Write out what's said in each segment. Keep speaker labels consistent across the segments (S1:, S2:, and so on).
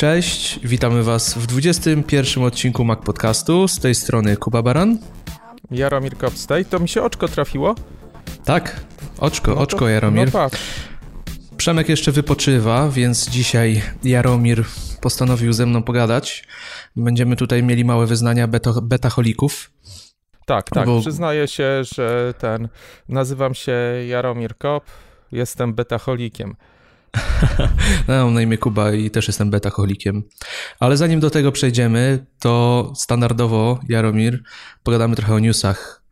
S1: Cześć, witamy Was w 21 odcinku Mac Podcastu. Z tej strony Kuba Baran.
S2: Jaromir Kopstej. To mi się oczko trafiło?
S1: Tak, oczko, no oczko Jaromir. No. Przemek jeszcze wypoczywa, więc dzisiaj Jaromir postanowił ze mną pogadać. Będziemy tutaj mieli małe wyznania beta, betaholików.
S2: Tak, tak. Bo... Przyznaję się, że ten. Nazywam się Jaromir Kop, jestem betaholikiem.
S1: no, mam na imię Kuba i też jestem betaholikiem. Ale zanim do tego przejdziemy, to standardowo, Jaromir, pogadamy trochę o newsach.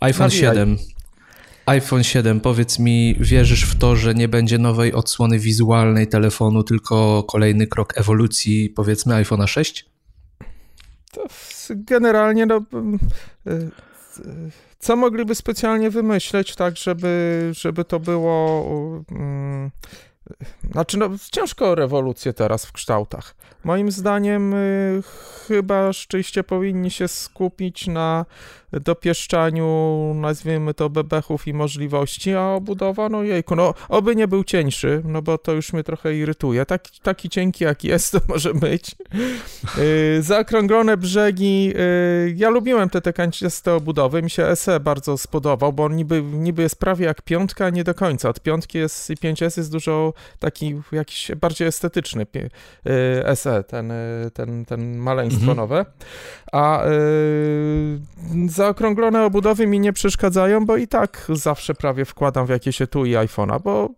S1: iPhone 7. iPhone 7, powiedz mi, wierzysz w to, że nie będzie nowej odsłony wizualnej telefonu, tylko kolejny krok ewolucji, powiedzmy, iPhone'a 6?
S2: To generalnie, no, y, co mogliby specjalnie wymyśleć, tak, żeby, żeby to było. Znaczy, no, ciężko rewolucję teraz w kształtach. Moim zdaniem, y, chyba szczęście powinni się skupić na dopieszczaniu, nazwijmy to, bebechów i możliwości, a obudowa, no jejku, no oby nie był cieńszy, no bo to już mnie trochę irytuje. Taki, taki cienki jak jest, to może być. Yy, zaokrąglone brzegi, yy, ja lubiłem te tekańczyste obudowy, mi się SE bardzo spodobał, bo on niby, niby jest prawie jak piątka, a nie do końca. Od piątki jest, 5S jest dużo taki jakiś bardziej estetyczny yy, SE, ten, yy, ten, ten maleństwo mhm. nowe, a yy, zaokrąglone obudowy mi nie przeszkadzają, bo i tak zawsze prawie wkładam w jakieś etui iPhone'a, bo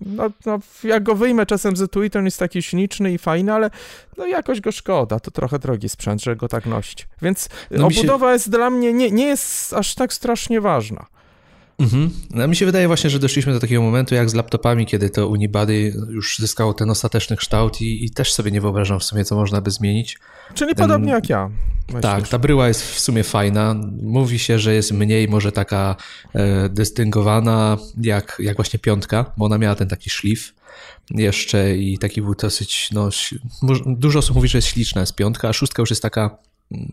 S2: no, no, jak go wyjmę czasem z etui, to on jest taki śliczny i fajny, ale no jakoś go szkoda, to trochę drogi sprzęt, żeby go tak nosić. Więc no obudowa się... jest dla mnie, nie, nie jest aż tak strasznie ważna.
S1: Mhm. No, mi się wydaje właśnie, że doszliśmy do takiego momentu jak z laptopami, kiedy to Unibody już zyskało ten ostateczny kształt i, i też sobie nie wyobrażam w sumie, co można by zmienić.
S2: Czyli ten... podobnie jak ja.
S1: Myślisz? Tak, ta bryła jest w sumie fajna. Mówi się, że jest mniej może taka e, dystyngowana jak, jak właśnie piątka, bo ona miała ten taki szlif jeszcze i taki był dosyć, no, dużo osób mówi, że jest śliczna, jest piątka, a szóstka już jest taka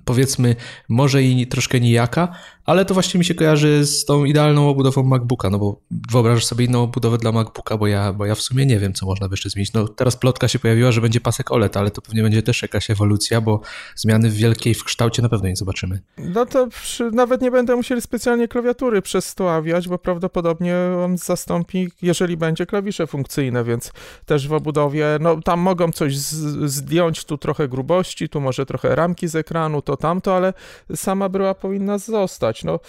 S1: powiedzmy może i troszkę nijaka, ale to właśnie mi się kojarzy z tą idealną obudową MacBooka, no bo wyobrażasz sobie inną obudowę dla MacBooka, bo ja, bo ja w sumie nie wiem, co można by jeszcze zmienić. No teraz plotka się pojawiła, że będzie pasek OLED, ale to pewnie będzie też jakaś ewolucja, bo zmiany wielkiej w kształcie na pewno nie zobaczymy.
S2: No to przy, nawet nie będę musieli specjalnie klawiatury przestawiać, bo prawdopodobnie on zastąpi, jeżeli będzie klawisze funkcyjne, więc też w obudowie, no tam mogą coś z, zdjąć, tu trochę grubości, tu może trochę ramki z ekranu, to tamto, ale sama bryła powinna zostać. No,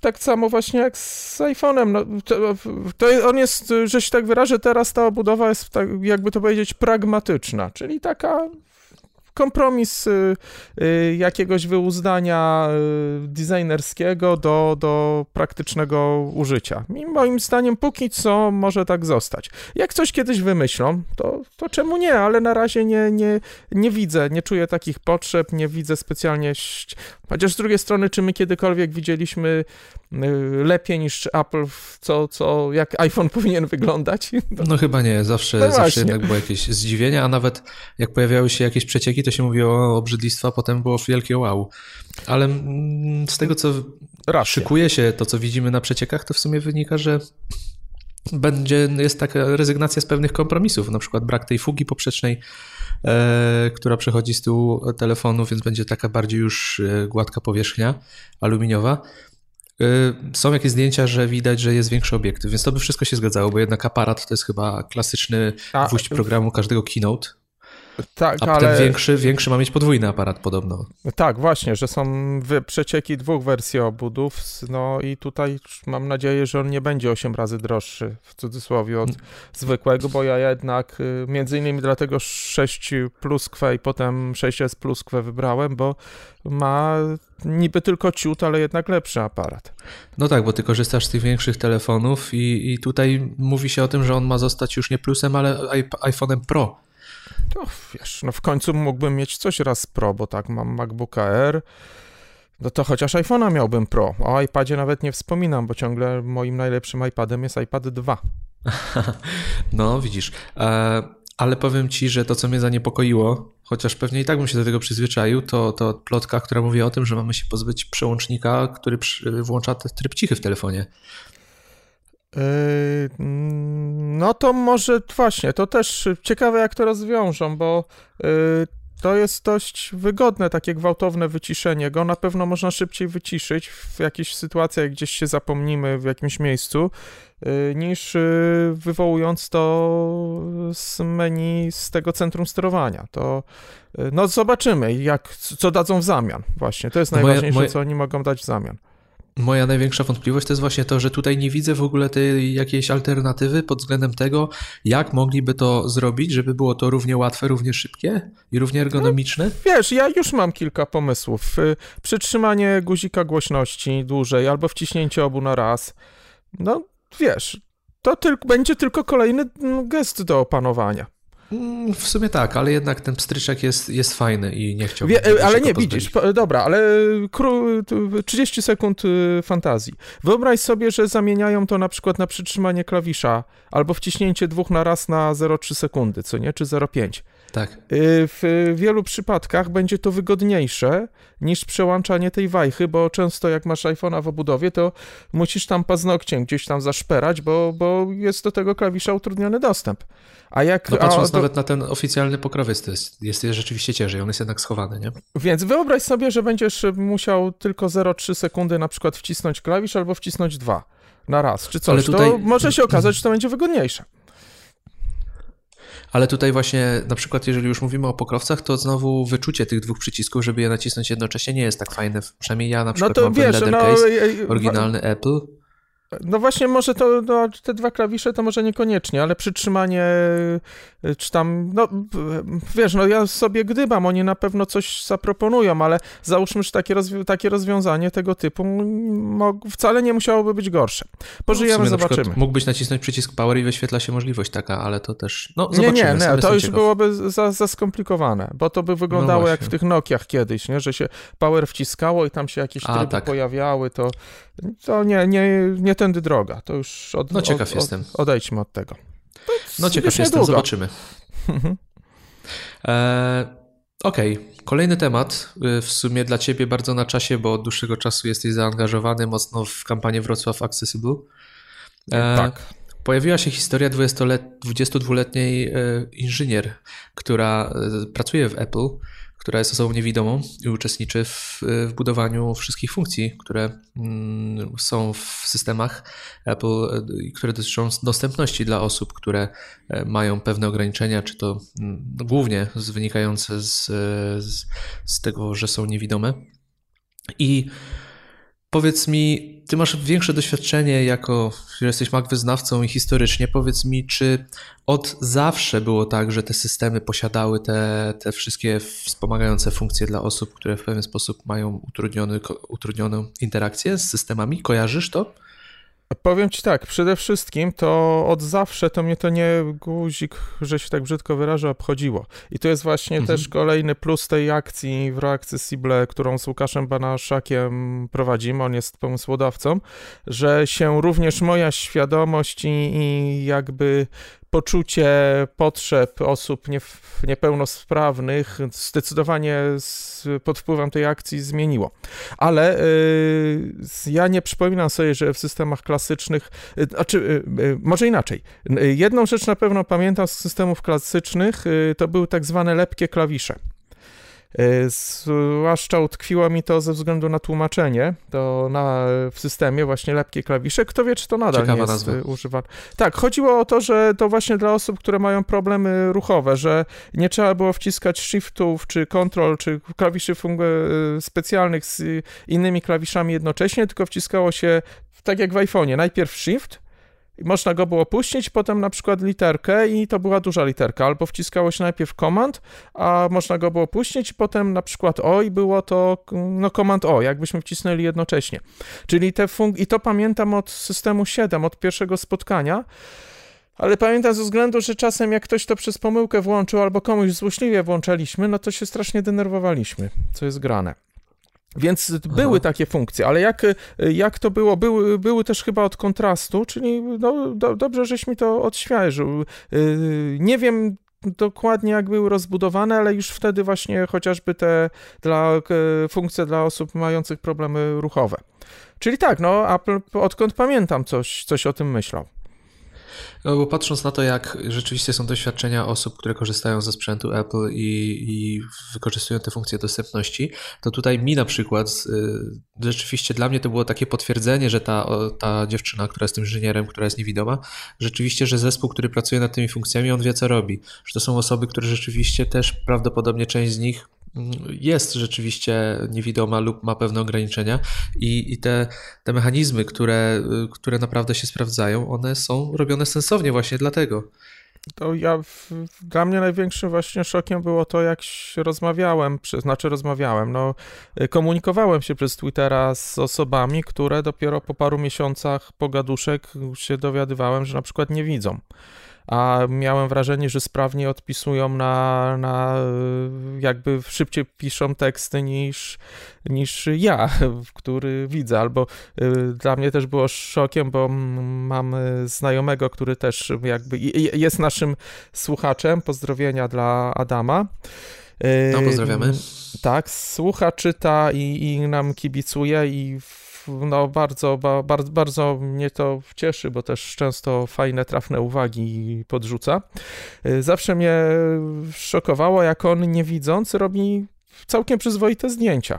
S2: tak samo właśnie jak z iPhone'em. No, to, to, on jest, że się tak wyrażę, teraz ta obudowa jest, tak, jakby to powiedzieć, pragmatyczna, czyli taka kompromis y, y, jakiegoś wyuzdania y, designerskiego do, do praktycznego użycia. I moim zdaniem póki co może tak zostać. Jak coś kiedyś wymyślą, to, to czemu nie, ale na razie nie, nie, nie widzę, nie czuję takich potrzeb, nie widzę specjalnie... Chociaż z drugiej strony, czy my kiedykolwiek widzieliśmy lepiej niż Apple, co, co, jak iPhone powinien wyglądać?
S1: No chyba nie, zawsze, no zawsze jednak było jakieś zdziwienie, a nawet jak pojawiały się jakieś przecieki, to się mówiło o obrzydlistwa, potem było wielkie wow. Ale z tego, co Racja. szykuje się, to co widzimy na przeciekach, to w sumie wynika, że będzie, jest taka rezygnacja z pewnych kompromisów, na przykład brak tej fugi poprzecznej, e, która przechodzi z tyłu telefonu, więc będzie taka bardziej już e, gładka powierzchnia aluminiowa. E, są jakieś zdjęcia, że widać, że jest większy obiektyw, więc to by wszystko się zgadzało, bo jednak aparat to jest chyba klasyczny gwóźdź programu każdego keynote. Tak, A ale... ten większy, większy ma mieć podwójny aparat podobno.
S2: Tak, właśnie, że są przecieki dwóch wersji obudów, no i tutaj mam nadzieję, że on nie będzie 8 razy droższy, w cudzysłowie, od zwykłego, bo ja jednak y, między innymi dlatego 6 pluskwe i potem 6S pluskwe wybrałem, bo ma niby tylko ciut, ale jednak lepszy aparat.
S1: No tak, bo ty korzystasz z tych większych telefonów i, i tutaj mówi się o tym, że on ma zostać już nie plusem, ale iPhone'em Pro.
S2: To wiesz, no w końcu mógłbym mieć coś raz Pro, bo tak, mam MacBook Air, no to chociaż iPhone'a miałbym Pro. O iPadzie nawet nie wspominam, bo ciągle moim najlepszym iPadem jest iPad 2.
S1: No, widzisz. E, ale powiem ci, że to, co mnie zaniepokoiło, chociaż pewnie i tak bym się do tego przyzwyczaił, to, to plotka, która mówi o tym, że mamy się pozbyć przełącznika, który włącza tryb cichy w telefonie.
S2: No to może właśnie, to też ciekawe jak to rozwiążą, bo to jest dość wygodne, takie gwałtowne wyciszenie go. Na pewno można szybciej wyciszyć w jakichś sytuacjach, gdzieś się zapomnimy w jakimś miejscu, y, niż wywołując to z menu z tego centrum sterowania. To no zobaczymy, jak, co dadzą w zamian. Właśnie, to jest najważniejsze, moje, moje... co oni mogą dać w zamian.
S1: Moja największa wątpliwość to jest właśnie to, że tutaj nie widzę w ogóle tej jakiejś alternatywy pod względem tego, jak mogliby to zrobić, żeby było to równie łatwe, równie szybkie i równie ergonomiczne. No,
S2: wiesz, ja już mam kilka pomysłów. Y, przytrzymanie guzika głośności dłużej albo wciśnięcie obu na raz. No, wiesz, to będzie tylko kolejny mm, gest do opanowania.
S1: Mm, w sumie tak, ale jednak ten pstryczek jest, jest fajny i nie chciałbym.
S2: Wie, ale nie, widzisz, dobra, ale 30 sekund y, fantazji. Wyobraź sobie, że zamieniają to na przykład na przytrzymanie klawisza albo wciśnięcie dwóch na raz na 0,3 sekundy, co nie, czy 0,5.
S1: Tak. Y,
S2: w wielu przypadkach będzie to wygodniejsze niż przełączanie tej wajchy, bo często jak masz iPhone'a w obudowie, to musisz tam paznokciem gdzieś tam zaszperać, bo, bo jest do tego klawisza utrudniony dostęp.
S1: A jak... No patrząc a, nawet na ten oficjalny pokrowiec, to jest, jest, jest rzeczywiście ciężej, on jest jednak schowany, nie?
S2: Więc wyobraź sobie, że będziesz musiał tylko 0,3 sekundy na przykład wcisnąć klawisz albo wcisnąć dwa na raz, czy coś. Tutaj... To może się okazać, że to będzie wygodniejsze.
S1: Ale tutaj właśnie, na przykład, jeżeli już mówimy o pokrowcach, to znowu wyczucie tych dwóch przycisków, żeby je nacisnąć jednocześnie, nie jest tak fajne. Przynajmniej ja na no przykład no to mam wiesz, ten no, case, oryginalny Apple.
S2: No właśnie, może to no, te dwa klawisze to może niekoniecznie, ale przytrzymanie y, czy tam, no wiesz, no ja sobie gdybam, oni na pewno coś zaproponują, ale załóżmy, że takie, rozwi takie rozwiązanie tego typu wcale nie musiałoby być gorsze. Pożyjemy, no zobaczymy.
S1: Mógłbyś nacisnąć przycisk power i wyświetla się możliwość taka, ale to też, no
S2: zobaczymy. Nie, nie, nie, to już ciekaw. byłoby za, za skomplikowane, bo to by wyglądało no jak w tych Nokiach kiedyś, nie, że się power wciskało i tam się jakieś tryby tak. pojawiały, to, to nie, nie, nie tędy droga. To już od,
S1: no ciekaw
S2: od,
S1: jestem.
S2: Od, odejdźmy od tego.
S1: no ciekaw jestem, długo. zobaczymy. e, Okej, okay. kolejny temat, y, w sumie dla Ciebie bardzo na czasie, bo od dłuższego czasu jesteś zaangażowany mocno w kampanię Wrocław Accessible.
S2: E, tak.
S1: Pojawiła się historia 22-letniej e, inżynier, która e, pracuje w Apple która jest osobą niewidomą i uczestniczy w, w budowaniu wszystkich funkcji, które mm, są w systemach Apple, które dotyczą dostępności dla osób, które e, mają pewne ograniczenia, czy to mm, głównie wynikające z, z, z tego, że są niewidome. I Powiedz mi, ty masz większe doświadczenie jako, jesteś Mac wyznawcą i historycznie, powiedz mi, czy od zawsze było tak, że te systemy posiadały te, te wszystkie wspomagające funkcje dla osób, które w pewien sposób mają utrudniony, utrudnioną interakcję z systemami? Kojarzysz to?
S2: Powiem ci tak, przede wszystkim to od zawsze to mnie to nie guzik, że się tak brzydko wyrażę, obchodziło. I to jest właśnie mhm. też kolejny plus tej akcji w Reaccessible, którą z Łukaszem Banaszakiem prowadzimy, on jest pomysłodawcą, że się również moja świadomość i, i jakby poczucie potrzeb osób nie, niepełnosprawnych zdecydowanie z, pod wpływem tej akcji zmieniło. Ale y, ja nie przypominam sobie, że w systemach klasycznych, y, znaczy, y, y może inaczej. Y, jedną rzecz na pewno pamiętam z systemów klasycznych, to były tak zwane lepkie klawisze. E, zwłaszcza utkwiło mi to ze względu na tłumaczenie to na, w systemie, właśnie lepkie klawisze. Kto wie, czy to nadal Ciekawa nie jest nazwa. używane. Tak, chodziło o to, że to właśnie dla osób, które mają problemy ruchowe, że nie trzeba było wciskać shiftów, czy control, czy klawiszy e, specjalnych z innymi klawiszami jednocześnie, tylko wciskało się tak jak w iPhone'ie, najpierw shift, można go było puścić, potem na przykład literkę i to była duża literka, albo wciskało się najpierw command, a można go było puścić, potem na przykład o i było to no command o, jakbyśmy wcisnęli jednocześnie. Czyli te funk i to pamiętam od systemu 7, od pierwszego spotkania, ale pamiętam ze względu, że czasem jak ktoś to przez pomyłkę włączył albo komuś złośliwie włączaliśmy, no to się strasznie denerwowaliśmy, co jest grane. Więc były Aha. takie funkcje, ale jak, jak to było? Były, były też chyba od kontrastu, czyli no, do, dobrze, żeś mi to odświeżył. Y, nie wiem, dokładnie jak były rozbudowane, ale już wtedy właśnie chociażby te dla, funkcje dla osób mających problemy ruchowe. Czyli tak, no Apple odkąd pamiętam coś, coś o tym myślał.
S1: No bo patrząc na to, jak rzeczywiście są doświadczenia osób, które korzystają ze sprzętu Apple i, i wykorzystują te funkcje dostępności, to tutaj mi na przykład y, rzeczywiście dla mnie to było takie potwierdzenie, że ta, ta dziewczyna, która jest tym inżynierem, która jest niewidoma, rzeczywiście, że zespół, który pracuje nad tymi funkcjami, on wie co robi. Że to są osoby, które rzeczywiście też prawdopodobnie część z nich jest rzeczywiście niewidoma lub ma pewne ograniczenia i, i te, te mechanizmy, które, które naprawdę się sprawdzają, one są robione sensownie właśnie dlatego.
S2: To ja, dla mnie największym właśnie szokiem było to, jak rozmawiałem, znaczy rozmawiałem, no komunikowałem się przez Twittera z osobami, które dopiero po paru miesiącach pogaduszek się dowiadywałem, że na przykład nie widzą a miałem wrażenie, że sprawnie odpisują na, na jakby szybciej piszą teksty niż, niż ja, który widzę, albo y, dla mnie też było szokiem, bo mam znajomego, który też jakby jest naszym słuchaczem, pozdrowienia dla Adama.
S1: No, pozdrawiamy.
S2: Tak, słucha, czyta i, i nam kibicuje i no bardzo, bardzo, bardzo mnie to cieszy, bo też często fajne, trafne uwagi podrzuca. Y, zawsze mnie szokowało, jak on nie widząc robi całkiem przyzwoite zdjęcia.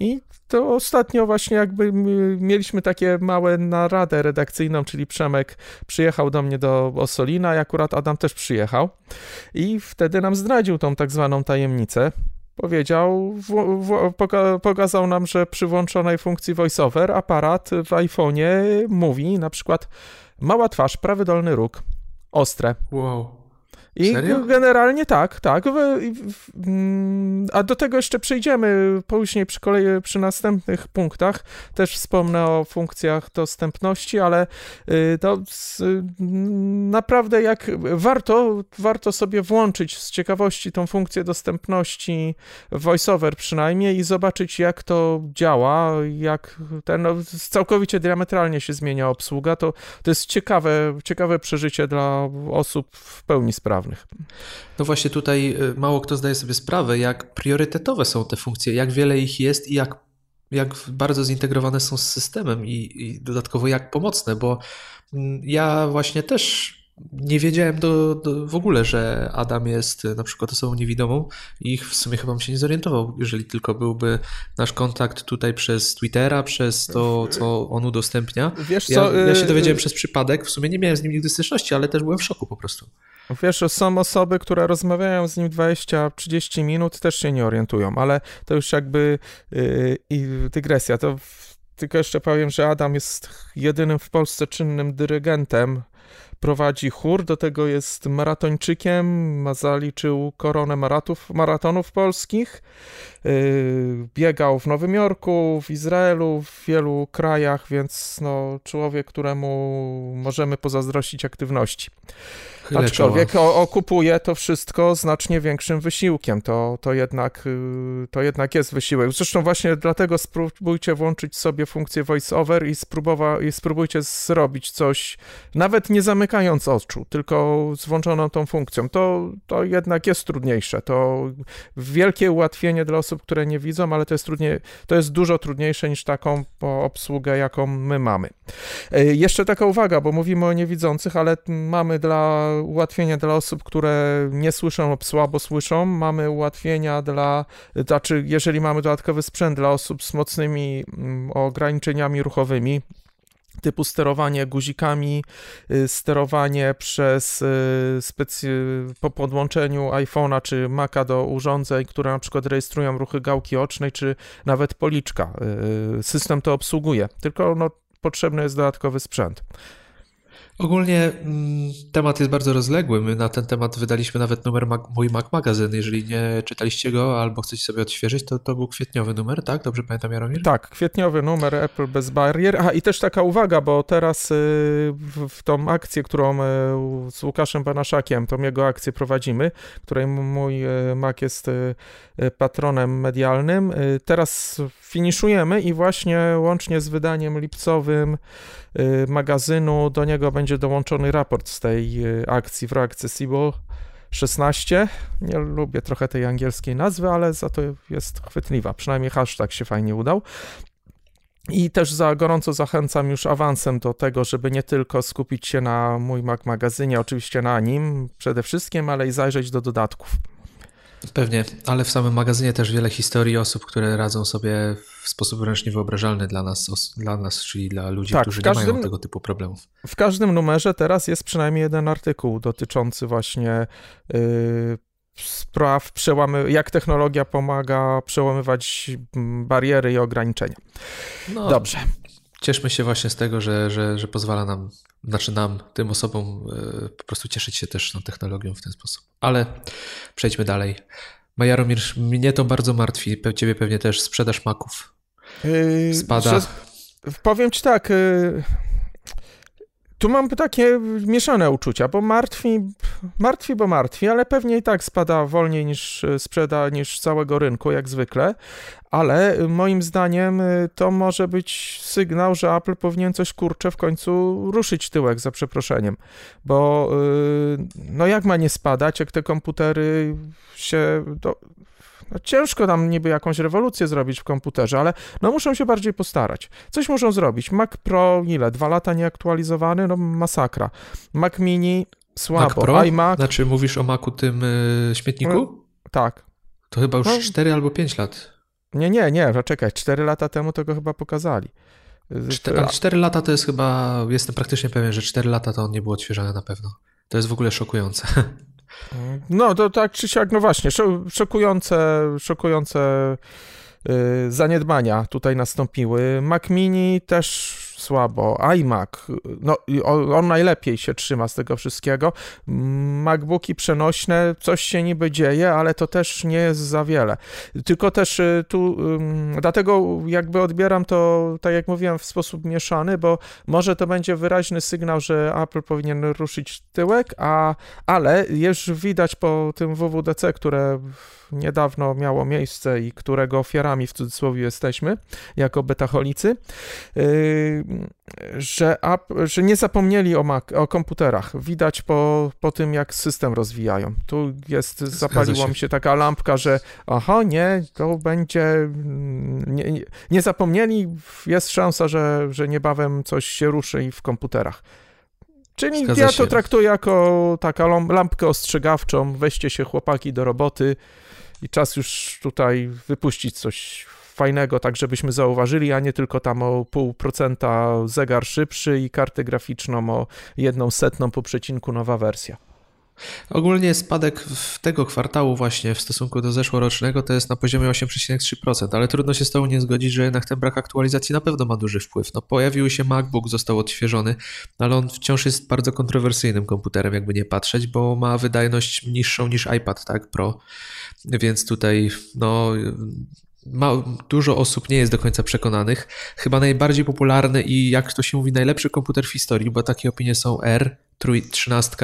S2: I to ostatnio właśnie jakby mieliśmy takie małe naradę redakcyjną, czyli Przemek przyjechał do mnie do Osolina i akurat Adam też przyjechał i wtedy nam zdradził tą tak zwaną tajemnicę, powiedział, w, w, poka, pokazał nam, że przy włączonej funkcji voiceover aparat w iPhone'ie mówi na przykład mała twarz, prawy dolny róg, ostre.
S1: Wow.
S2: I
S1: Serio?
S2: generalnie tak, tak. Mm, a do tego jeszcze przejdziemy później przy, kolei, przy następnych punktach. Też wspomnę o funkcjach dostępności, ale y, to naprawdę jak warto, warto sobie włączyć z ciekawości tą funkcję dostępności VoiceOver przynajmniej i zobaczyć jak to działa, jak ten no, całkowicie diametralnie się zmienia obsługa. To, to jest ciekawe, ciekawe przeżycie dla osób w pełni sprawnych.
S1: No właśnie tutaj y, mało kto zdaje sobie sprawę, jak priorytetowe są te funkcje, jak wiele ich jest i jak, jak bardzo zintegrowane są z systemem i, i dodatkowo jak pomocne, bo mm, ja właśnie też nie wiedziałem do, do, w ogóle, że Adam jest na przykład osobą niewidomą i w sumie chyba bym się nie zorientował, jeżeli tylko byłby nasz kontakt tutaj przez Twittera, przez to, co on udostępnia. Wiesz co, ja, ja się y, dowiedziałem y przez przypadek, w sumie nie miałem z nim nigdy styczności, ale też byłem w szoku po prostu.
S2: Wiesz, są osoby, które rozmawiają z nim 20-30 minut, też się nie orientują, ale to już jakby yy, dygresja. To tylko jeszcze powiem, że Adam jest jedynym w Polsce czynnym dyrygentem prowadzi chór, do tego jest maratończykiem, ma zaliczył koronę maratów, maratonów polskich, yy, biegał w Nowym Jorku, w Izraelu, w wielu krajach, więc no, człowiek, któremu możemy pozazdrościć aktywności. Aczkolwiek okupuje to wszystko znacznie większym wysiłkiem. To, to, jednak, yy, to jednak jest wysiłek. Zresztą właśnie dlatego spróbujcie włączyć sobie funkcję voice-over i, spróbowa, i spróbujcie zrobić coś, nawet nie zamykając oczu, tylko z włączoną tą funkcją. To, to jednak jest trudniejsze. To wielkie ułatwienie dla osób, które nie widzą, ale to jest, trudniej, to jest dużo trudniejsze niż taką obsługę, jaką my mamy. Yy, jeszcze taka uwaga, bo mówimy o niewidzących, ale mamy dla ułatwienia dla osób, które nie słyszą lub słabo słyszą. Mamy ułatwienia dla, znaczy, jeżeli mamy dodatkowy sprzęt dla osób z mocnymi mm, ograniczeniami ruchowymi, typu sterowanie guzikami, y, sterowanie przez y, specy... po podłączeniu iPhone'a czy Maca do urządzeń, które na przykład rejestrują ruchy gałki ocznej, czy nawet policzka. Y, system to obsługuje, tylko no, potrzebny jest dodatkowy sprzęt.
S1: Ogólnie mm, temat jest bardzo rozległy. My na ten temat wydaliśmy nawet numer Mac, mój Mac Magazyn. Jeżeli nie czytaliście go albo chcecie sobie odświeżyć, to to był kwietniowy numer, tak? Dobrze pamiętam, Jaromir?
S2: Tak, kwietniowy numer Apple bez barier. A i też taka uwaga, bo teraz y, w, tą akcję, którą y, z Łukaszem Banaszakiem, tą jego akcję prowadzimy, której mój y, Mac jest patronem medialnym, teraz finiszujemy i właśnie łącznie z wydaniem lipcowym magazynu do niego będzie dołączony raport z tej e, akcji w Accessible 16. Nie lubię trochę tej angielskiej nazwy, ale za to jest chwytliwa. Przynajmniej hashtag się fajnie udał. I też za gorąco zachęcam już awansem do tego, żeby nie tylko skupić się na mój Mac magazynie, oczywiście na nim przede wszystkim, ale i zajrzeć do dodatków.
S1: Pewnie, ale w samym magazynie też wiele historii osób, które radzą sobie w sposób wręcz niewyobrażalny dla nas, dla nas czyli dla ludzi, tak, którzy każdym, nie mają tego typu problemów.
S2: W każdym numerze teraz jest przynajmniej jeden artykuł dotyczący właśnie yy, spraw, przełamy, jak technologia pomaga przełamywać bariery i ograniczenia. No, Dobrze.
S1: Cieszmy się właśnie z tego, że, że, że pozwala nam, znaczy nam, tym osobom yy, po prostu cieszyć się też tą technologią w ten sposób. Ale przejdźmy dalej. Majaromir, mnie to bardzo martwi, ciebie pewnie też, sprzedaż maków. Yy, Spada.
S2: Powiem ci tak, yy, tu mam takie mieszane uczucia, bo martwi, martwi, bo martwi, ale pewnie i tak spada wolniej niż sprzeda, niż całego rynku, jak zwykle. Ale moim zdaniem y, to może być sygnał, że Apple powinien coś kurcze w końcu ruszyć tyłek, za przeproszeniem. Bo y, no jak ma nie spadać, jak te komputery się do, no ciężko tam niby jakąś rewolucję zrobić w komputerze, ale no muszą się bardziej postarać. Coś muszą zrobić. Mac Pro ile? Dwa lata nieaktualizowany? No masakra. Mac Mini słabo. Mac
S1: Pro? iMac... Znaczy mówisz o Macu tym yy, śmietniku? No,
S2: tak.
S1: To chyba już no, 4 albo 5 lat.
S2: Nie, nie, nie, czekaj, 4 lata temu tego chyba pokazali.
S1: 4, ale 4 lata to jest chyba, jestem praktycznie pewien, że 4 lata to on nie był odświeżany na pewno. To jest w ogóle szokujące.
S2: No to tak czy siak, no właśnie, szokujące, szokujące yy, zaniedbania tutaj nastąpiły. Mac Mini też słabo. iMac, no on najlepiej się trzyma z tego wszystkiego. MacBooki przenośne, coś się niby dzieje, ale to też nie jest za wiele. Tylko też y, tu, dlatego jakby odbieram to, tak jak mówiłem, w sposób mieszany, bo może to będzie wyraźny sygnał, że Apple powinien ruszyć tyłek, a, ale już widać po tym WWDC, które niedawno miało miejsce i którego ofiarami w cudzysłowie jesteśmy, jako betaholicy, yy, że, że nie zapomnieli o, Mac, o komputerach. Widać po, po tym, jak system rozwijają. Tu jest, zapaliła mi się taka lampka, że aha, nie, to będzie, nie, nie, nie zapomnieli, jest szansa, że, że niebawem coś się ruszy i w komputerach. Czyli Zgadza ja to się. traktuję jako taka lampkę ostrzegawczą, weźcie się chłopaki do roboty, i czas już tutaj wypuścić coś fajnego, tak żebyśmy zauważyli, a nie tylko tam o pół procenta zegar szybszy i kartę graficzną o jedną setną po przecinku nowa wersja.
S1: Ogólnie spadek w tego kwartału właśnie w stosunku do zeszłorocznego to jest na poziomie 8,3%, ale trudno się z tą nie zgodzić, że jednak ten brak aktualizacji na pewno ma duży wpływ. No, pojawił się MacBook, został odświeżony, ale on wciąż jest bardzo kontrowersyjnym komputerem, jakby nie patrzeć, bo ma wydajność niższą niż iPad tak, Pro, więc tutaj no, ma, dużo osób nie jest do końca przekonanych. Chyba najbardziej popularny i jak to się mówi, najlepszy komputer w historii, bo takie opinie są R, 13.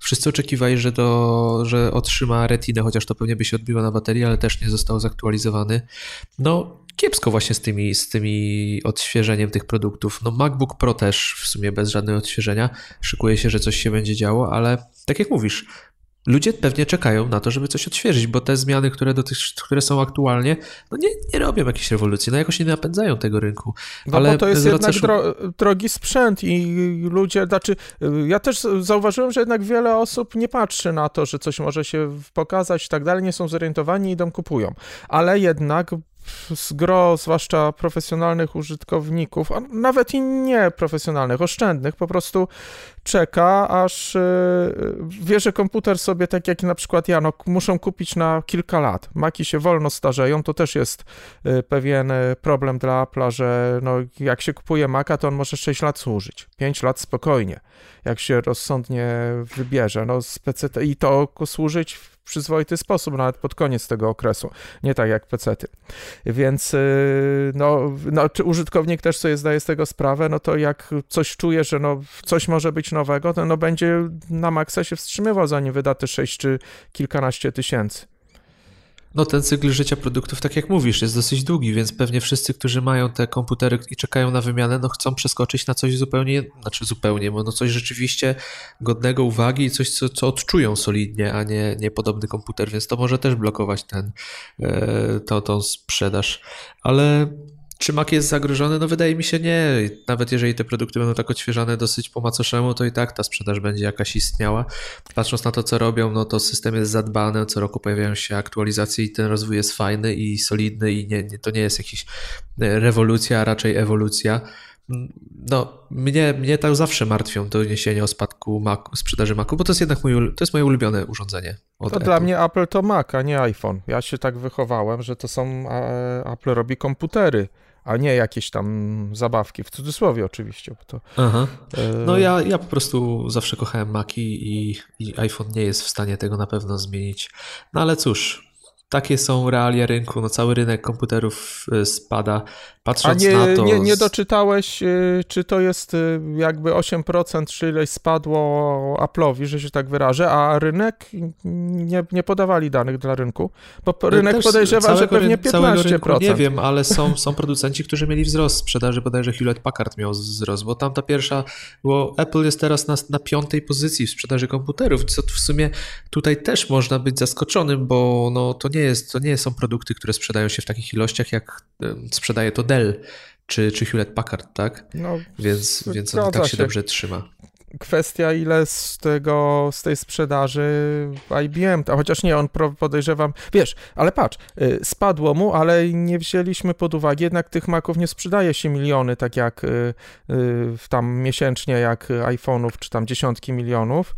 S1: Wszyscy oczekiwali, że, to, że otrzyma retinę, chociaż to pewnie by się odbiło na baterii, ale też nie został zaktualizowany. No, kiepsko właśnie z tymi, z tymi odświeżeniem tych produktów. No, MacBook Pro też w sumie bez żadnego odświeżenia. Szykuje się, że coś się będzie działo, ale tak jak mówisz, ludzie pewnie czekają na to, żeby coś odświeżyć, bo te zmiany, które, dotycz, które są aktualnie, no nie, nie robią jakiejś rewolucji, no jakoś nie napędzają tego rynku.
S2: No Ale bo to jest jednak dro drogi sprzęt i ludzie, znaczy ja też zauważyłem, że jednak wiele osób nie patrzy na to, że coś może się pokazać i tak dalej, nie są zorientowani i idą kupują. Ale jednak z gro, zwłaszcza profesjonalnych użytkowników, a nawet i nieprofesjonalnych, oszczędnych, po prostu czeka, aż yy, wie, że komputer sobie, tak jak na przykład ja, no, muszą kupić na kilka lat. Maki się wolno starzeją, to też jest yy, pewien y, problem dla Apple'a, że no, jak się kupuje Maca, to on może 6 lat służyć, 5 lat spokojnie, jak się rozsądnie wybierze. No, z PC I to służyć przyzwoity sposób, nawet pod koniec tego okresu, nie tak jak pecety. Więc y, no, no, czy użytkownik też sobie zdaje z tego sprawę, no to jak coś czuje, że no, coś może być nowego, to no, będzie na maksa się wstrzymywał, zanim wyda te 6 czy kilkanaście tysięcy.
S1: No ten cykl życia produktów, tak jak mówisz, jest dosyć długi, więc pewnie wszyscy, którzy mają te komputery i czekają na wymianę, no chcą przeskoczyć na coś zupełnie, znaczy zupełnie, bo no coś rzeczywiście godnego uwagi i coś, co, co odczują solidnie, a nie, nie podobny komputer, więc to może też blokować ten, e, to, tą sprzedaż. Ale czy Mac jest zagrożony? No wydaje mi się nie. Nawet jeżeli te produkty będą tak odświeżane dosyć po macoszemu, to i tak ta sprzedaż będzie jakaś istniała. Patrząc na to, co robią, no to system jest zadbany, co roku pojawiają się aktualizacje i ten rozwój jest fajny i solidny i nie, nie, to nie jest jakaś rewolucja, a raczej ewolucja. No, mnie, mnie tak zawsze martwią doniesienia o spadku Mac, sprzedaży Macu, bo to jest jednak mój, to jest moje ulubione urządzenie.
S2: to Apple. dla mnie Apple to Mac, a nie iPhone. Ja się tak wychowałem, że to są, Apple robi komputery a nie jakieś tam zabawki, w cudzysłowie oczywiście. To, Aha.
S1: E, no ja, ja po prostu zawsze kochałem Maki i, i iPhone nie jest w stanie tego na pewno zmienić. No ale cóż, takie są realia rynku, no cały rynek komputerów e, spada. Patrząc
S2: A nie,
S1: na to...
S2: nie, nie doczytałeś, e, czy to jest e, jakby 8% czy ileś spadło Apple'owi, że się tak wyrażę, a rynek nie, nie podawali danych dla rynku, bo rynek Też podejrzewa, że pewnie 15%. Rynku
S1: nie wiem, ale są, są producenci, którzy mieli wzrost sprzedaży, bodajże Hewlett Packard miał wzrost, bo tam ta pierwsza, bo Apple jest teraz na, na piątej pozycji w sprzedaży komputerów, co w sumie tutaj też można być zaskoczonym, bo no, to, nie jest, to nie są produkty, które sprzedają się w takich ilościach, jak sprzedaje to Dell czy, czy Hewlett Packard, tak? No, więc, więc on tak się, się dobrze trzyma
S2: kwestia, ile z tego, z tej sprzedaży IBM, a chociaż nie, on podejrzewam, wiesz, ale patrz, y, spadło mu, ale nie wzięliśmy pod uwagę, jednak tych Maców nie sprzedaje się miliony, tak jak y, y, tam miesięcznie, jak iPhone'ów, czy tam dziesiątki milionów,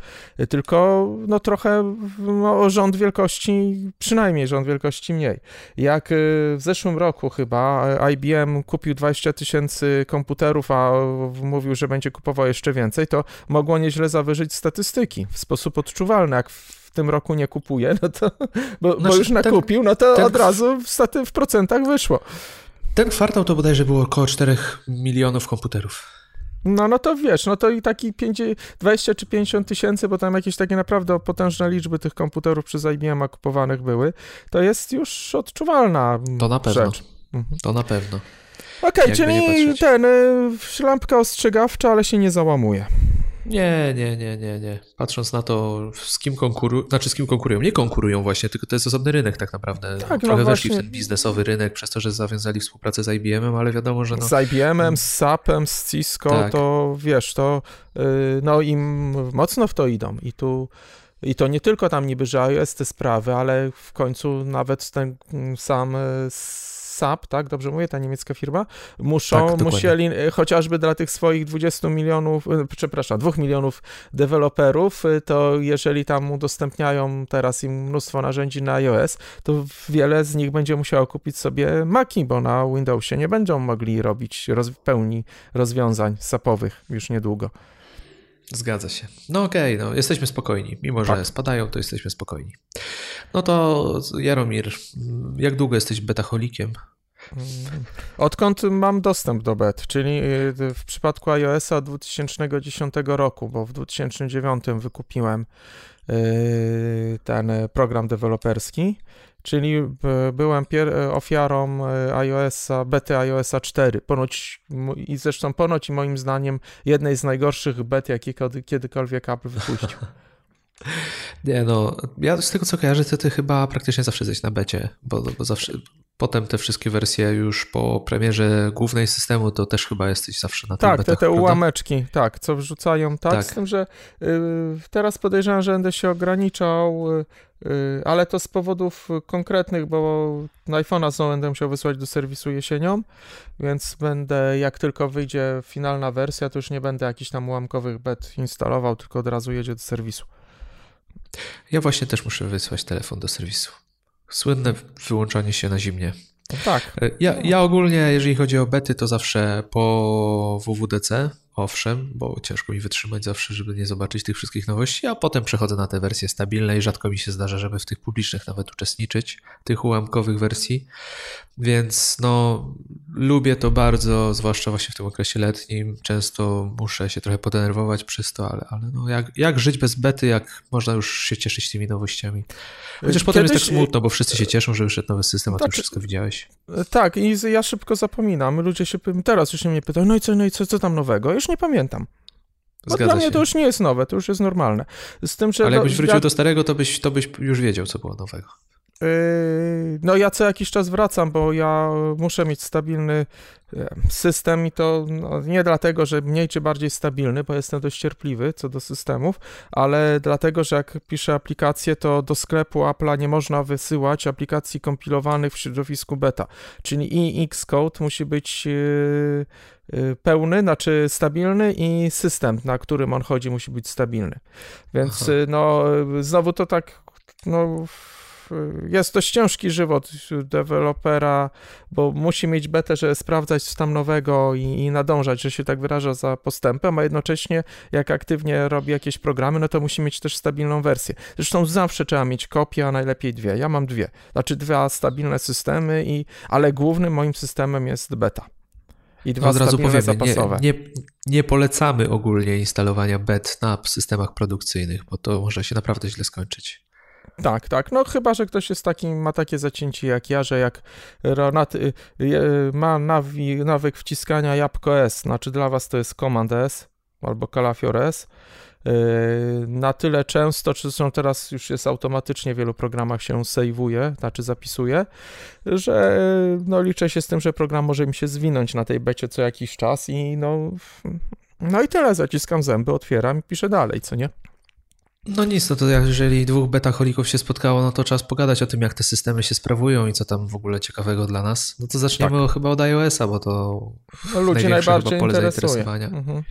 S2: tylko no trochę no, rząd wielkości, przynajmniej rząd wielkości mniej. Jak w zeszłym roku chyba IBM kupił 20 tysięcy komputerów, a mówił, że będzie kupował jeszcze więcej, to mogło nieźle zawyżyć statystyki w sposób odczuwalny. Jak w tym roku nie kupuje, no to, bo, znaczy, bo już nakupił, no to ten, od razu w, staty, w procentach wyszło.
S1: Ten kwartał to bodajże było około 4 milionów komputerów.
S2: No, no to wiesz, no to i taki 50, 20 czy 50 tysięcy, bo tam jakieś takie naprawdę potężne liczby tych komputerów przez IBM kupowanych były, to jest już odczuwalna
S1: To na pewno. Rzecz. Mhm. To na pewno.
S2: Okej, okay, czyli ten, y, lampka ostrzegawcza, ale się nie załamuje.
S1: Nie, nie, nie, nie, nie. Patrząc na to, z kim konkurują, znaczy z kim konkurują, nie konkurują właśnie, tylko to jest osobny rynek tak naprawdę. Tak, Trochę no weszli w ten biznesowy rynek przez to, że zawiązali współpracę z IBM-em, ale wiadomo, że no...
S2: Z IBM-em, z SAP-em, z Cisco, tak. to wiesz, to yy, no im mocno w to idą i tu i to nie tylko tam niby, że iOS te sprawy, ale w końcu nawet ten sam y, SAP, tak, dobrze mówię, ta niemiecka firma, muszą, tak, musieli e, chociażby dla tych swoich 20 milionów, e, przepraszam, 2 milionów deweloperów, e, to jeżeli tam udostępniają teraz im mnóstwo narzędzi na iOS, to wiele z nich będzie musiało kupić sobie Maci, bo na Windowsie nie będą mogli robić roz, pełni rozwiązań SAPowych już niedługo.
S1: Zgadza się. No okej, okay, no jesteśmy spokojni. Mimo, że tak. spadają, to jesteśmy spokojni. No to Jaromir, jak długo jesteś betaholikiem?
S2: Odkąd mam dostęp do bet, czyli y, w przypadku iOS-a od 2010 roku, bo w 2009 wykupiłem y, ten program deweloperski Czyli e, byłem e, ofiarą e, iOS-a, bety iOS-a 4. Ponoć, i zresztą ponoć i moim zdaniem jednej z najgorszych bet, jakie kiedykolwiek Apple wypuścił.
S1: Nie no, ja z tego co kojarzę, to ty chyba praktycznie zawsze jesteś na becie, bo, bo zawsze potem te wszystkie wersje już po premierze głównej systemu, to też chyba jesteś zawsze na
S2: Tak,
S1: betach,
S2: te, te ułameczki, tak, co wrzucają, tak, tak. z tym, że y, teraz podejrzewam, że będę się ograniczał, y, y, ale to z powodów konkretnych, bo na iPhone'a znowu będę musiał wysłać do serwisu jesienią, więc będę, jak tylko wyjdzie finalna wersja, to już nie będę jakichś tam ułamkowych bet instalował, tylko od razu jedzie do serwisu.
S1: Ja właśnie też muszę wysłać telefon do serwisu. Słynne wyłączanie się na zimnie.
S2: Tak.
S1: E, ja, ja ogólnie, jeżeli chodzi o bety, to zawsze po WWDC owszem, bo ciężko mi wytrzymać zawsze, żeby nie zobaczyć tych wszystkich nowości, a potem przechodzę na te wersje stabilne i rzadko mi się zdarza, żeby w tych publicznych nawet uczestniczyć, tych ułamkowych wersji. Więc no, lubię to bardzo, zwłaszcza właśnie w tym okresie letnim. Często muszę się trochę podenerwować przez to, ale, ale no, jak, jak żyć bez bety, jak można już się cieszyć tymi nowościami. Chociaż Kiedyś... potem jest tak smutno, bo wszyscy się cieszą, że wyszedł nowy system, a tak, ty wszystko widziałeś.
S2: Tak, i ja szybko zapominam. Ludzie się teraz już mnie pytają, no i co, no i co, co tam nowego? już nie pamiętam. Bo dla mnie się. to już nie jest nowe, to już jest normalne.
S1: Z tym, że Ale jakbyś wrócił ja... do starego, to byś, to byś już wiedział, co było nowego.
S2: Yy, no ja co jakiś czas wracam, bo ja muszę mieć stabilny system i to no, nie dlatego, że mniej czy bardziej stabilny, bo jestem dość cierpliwy co do systemów, ale dlatego, że jak piszę aplikację, to do sklepu Apple'a nie można wysyłać aplikacji kompilowanych w środowisku beta, czyli i Xcode musi być yy, pełny, znaczy stabilny i system, na którym on chodzi, musi być stabilny. Więc Aha. no znowu to tak no jest dość ciężki żywot dewelopera, bo musi mieć betę, żeby sprawdzać co tam nowego i, i nadążać, że się tak wyraża za postępem, a jednocześnie jak aktywnie robi jakieś programy, no to musi mieć też stabilną wersję. Zresztą zawsze trzeba mieć kopię, a najlepiej dwie. Ja mam dwie. Znaczy dwa stabilne systemy, i, ale głównym moim systemem jest beta.
S1: I dwa Od razu powiem, zapasowe. Nie, nie, nie polecamy ogólnie instalowania bet na systemach produkcyjnych, bo to może się naprawdę źle skończyć.
S2: Tak, tak. No chyba, że ktoś jest taki, ma takie zacięcie jak ja, że jak Ronat y, ma nawi, nawyk wciskania jabłko S, znaczy dla was to jest Command S albo Calafior S, y, na tyle często, czy zresztą teraz już jest automatycznie w wielu programach się sejwuje, znaczy zapisuje, że no liczę się z tym, że program może mi się zwinąć na tej becie co jakiś czas i no, no i tyle, zaciskam zęby, otwieram i piszę dalej, co nie?
S1: No nic, no to jeżeli dwóch betaholików się spotkało, no to czas pogadać o tym, jak te systemy się sprawują i co tam w ogóle ciekawego dla nas. No to zaczniemy tak. chyba od iOS-a, bo to
S2: no, ludzi najbardziej pole zainteresowania.
S1: Mhm.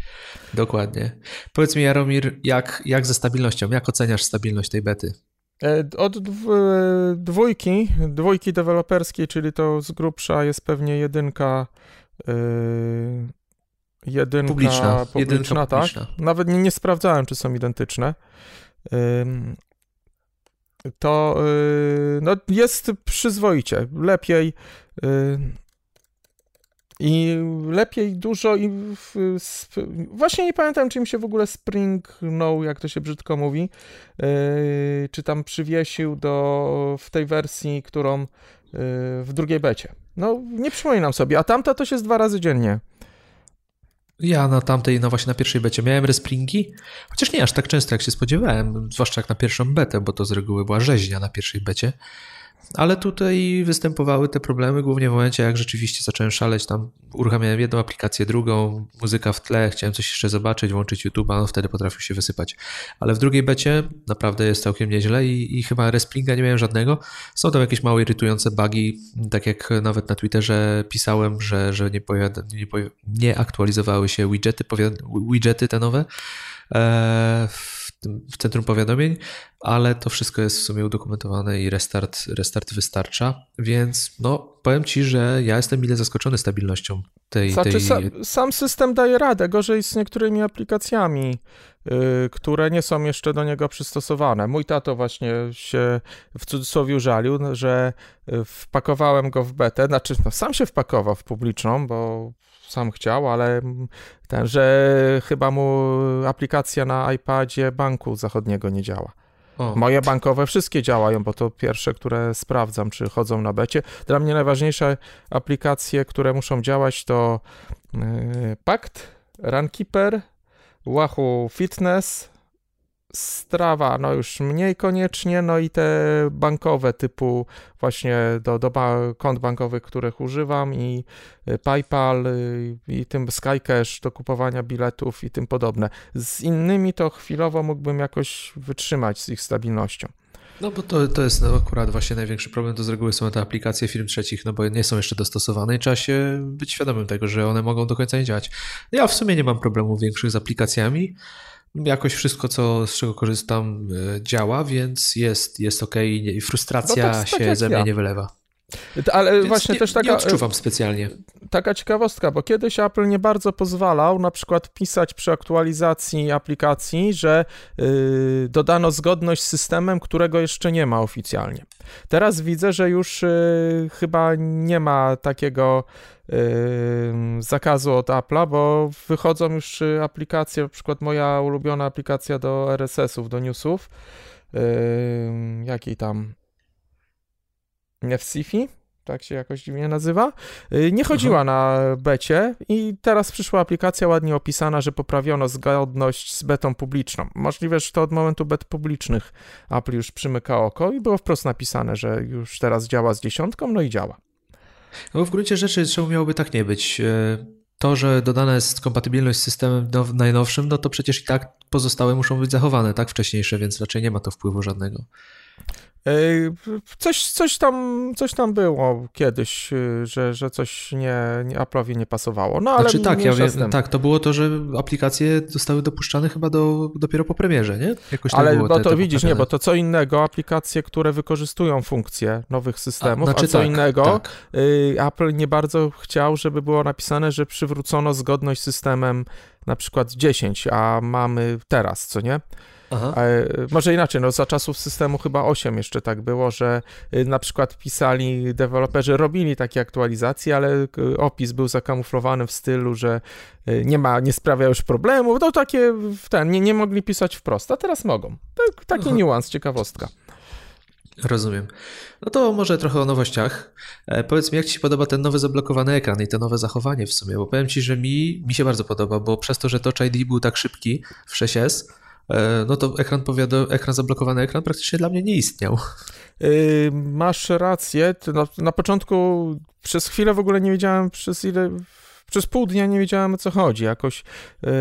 S1: Dokładnie. Powiedz mi, Jaromir, jak, jak ze stabilnością? Jak oceniasz stabilność tej bety?
S2: E, od dwójki, dwójki deweloperskiej, czyli to z grubsza jest pewnie jedynka. Yy jedynka publiczna, publiczna jedynka tak. Publiczna. Nawet nie, nie sprawdzałem, czy są identyczne. To y, no, jest przyzwoicie. Lepiej y, i lepiej dużo i właśnie nie pamiętam, czy mi się w ogóle springnął, jak to się brzydko mówi, yy, czy tam przywiesił do, w tej wersji, którą w drugiej becie. No, nie przypominam sobie, a tamta to się jest dwa razy dziennie.
S1: Ja na tamtej, no właśnie na pierwszej becie miałem respringi, chociaż nie aż tak często jak się spodziewałem, zwłaszcza jak na pierwszą betę, bo to z reguły była rzeźnia na pierwszej becie. Ale tutaj występowały te problemy głównie w momencie, jak rzeczywiście zacząłem szaleć, tam uruchamiałem jedną aplikację, drugą, muzyka w tle, chciałem coś jeszcze zobaczyć, włączyć YouTube'a, no wtedy potrafił się wysypać. Ale w drugiej becie naprawdę jest całkiem nieźle i, i chyba respringa nie miałem żadnego. Są tam jakieś małe irytujące bugi, tak jak nawet na Twitterze pisałem, że, że nie, powiad- nie, nie aktualizowały się widgety, widgety te nowe. Eee, w centrum powiadomień, ale to wszystko jest w sumie udokumentowane i restart, restart wystarcza, więc no powiem Ci, że ja jestem mile zaskoczony stabilnością tej...
S2: Znaczy,
S1: tej...
S2: Sam, sam system daje radę, gorzej z niektórymi aplikacjami, yy, które nie są jeszcze do niego przystosowane. Mój tato właśnie się w cudzysłowie żalił, że wpakowałem go w betę, znaczy no, sam się wpakował w publiczną, bo sam chciał, ale ten, że chyba mu aplikacja na iPadzie banku zachodniego nie działa. O. Moje bankowe wszystkie działają, bo to pierwsze, które sprawdzam, czy chodzą na becie. Dla mnie najważniejsze aplikacje, które muszą działać to yy, Pact, Runkeeper, Wahoo Fitness, Strawa, no już mniej koniecznie, no i te bankowe typu właśnie do, do kont bankowych, których używam i y, PayPal y, i tym Skycash do kupowania biletów i tym podobne. Z innymi to chwilowo mógłbym jakoś wytrzymać z ich stabilnością.
S1: No bo to, to jest no, akurat właśnie największy problem, to z reguły są te aplikacje firm trzecich, no bo nie są jeszcze dostosowane i trzeba się być świadomym tego, że one mogą do końca nie działać. Ja w sumie nie mam problemu większych z aplikacjami, jakoś wszystko, co, z czego korzystam, e, działa, więc jest, jest ok i frustracja no tak, tak się ze mnie ja. nie wylewa.
S2: Ale Więc właśnie
S1: nie,
S2: też taka...
S1: Nie odczuwam specjalnie.
S2: Taka ciekawostka, bo kiedyś Apple nie bardzo pozwalał na przykład pisać przy aktualizacji aplikacji, że yy, dodano zgodność z systemem, którego jeszcze nie ma oficjalnie. Teraz widzę, że już yy, chyba nie ma takiego zakazu od Apple'a, bo wychodzą już y, aplikacje, na przykład moja ulubiona aplikacja do RSS-ów, do newsów, jakiej tam FCFI, tak się jakoś dziwnie nazywa, y, nie chodziła Aha. na becie i teraz przyszła aplikacja ładnie opisana, że poprawiono zgodność z betą publiczną. Możliwe, że to od momentu bet publicznych Apple już przymyka oko i było wprost napisane, że już teraz działa z dziesiątką, no i działa.
S1: No w gruncie rzeczy czemu miałoby tak nie być? E, to, że dodana jest kompatybilność z systemem najnowszym, no to przecież i tak pozostałe muszą być zachowane, tak wcześniejsze, więc raczej nie ma to wpływu żadnego.
S2: Coś, coś, tam, coś tam było kiedyś, y, że, że coś nie, nie Apple'owi nie pasowało. No, ale
S1: znaczy tak, ja wiem, tak, to było to, że aplikacje zostały dopuszczane chyba do, dopiero po premierze, nie?
S2: Jakoś tak ale było bo to te widzisz, nie, bo to co innego, aplikacje, które wykorzystują funkcje nowych systemów, a, znaczy a co tak, innego, tak. Y, Apple nie bardzo chciał, żeby było napisane, że przywrócono zgodność z systemem na przykład 10, a mamy teraz, co nie? Aha. Może inaczej, no za czasów systemu chyba 8 jeszcze tak było, że y, na przykład pisali deweloperzy, robili takie aktualizacje, ale y, opis był zakamuflowany w stylu, że y, nie ma, nie sprawia już problemu, to takie, ten, nie, nie mogli pisać wprost, a teraz mogą. Taki Aha. niuans, ciekawostka.
S1: Rozumiem. No to może trochę o nowościach. E, powiedz mi, jak Ci się podoba ten nowy zablokowany ekran i to nowe zachowanie w sumie, bo powiem Ci, że mi, mi się bardzo podoba, bo przez to, że Touch ID był tak szybki w 6S, E, no to ekran, powiada, ekran zablokowany ekran praktycznie dla mnie nie istniał.
S2: Yy, masz rację. Na, na początku przez chwilę w ogóle nie wiedziałem, przez ile przez pół dnia nie wiedziałem o co chodzi. Jakoś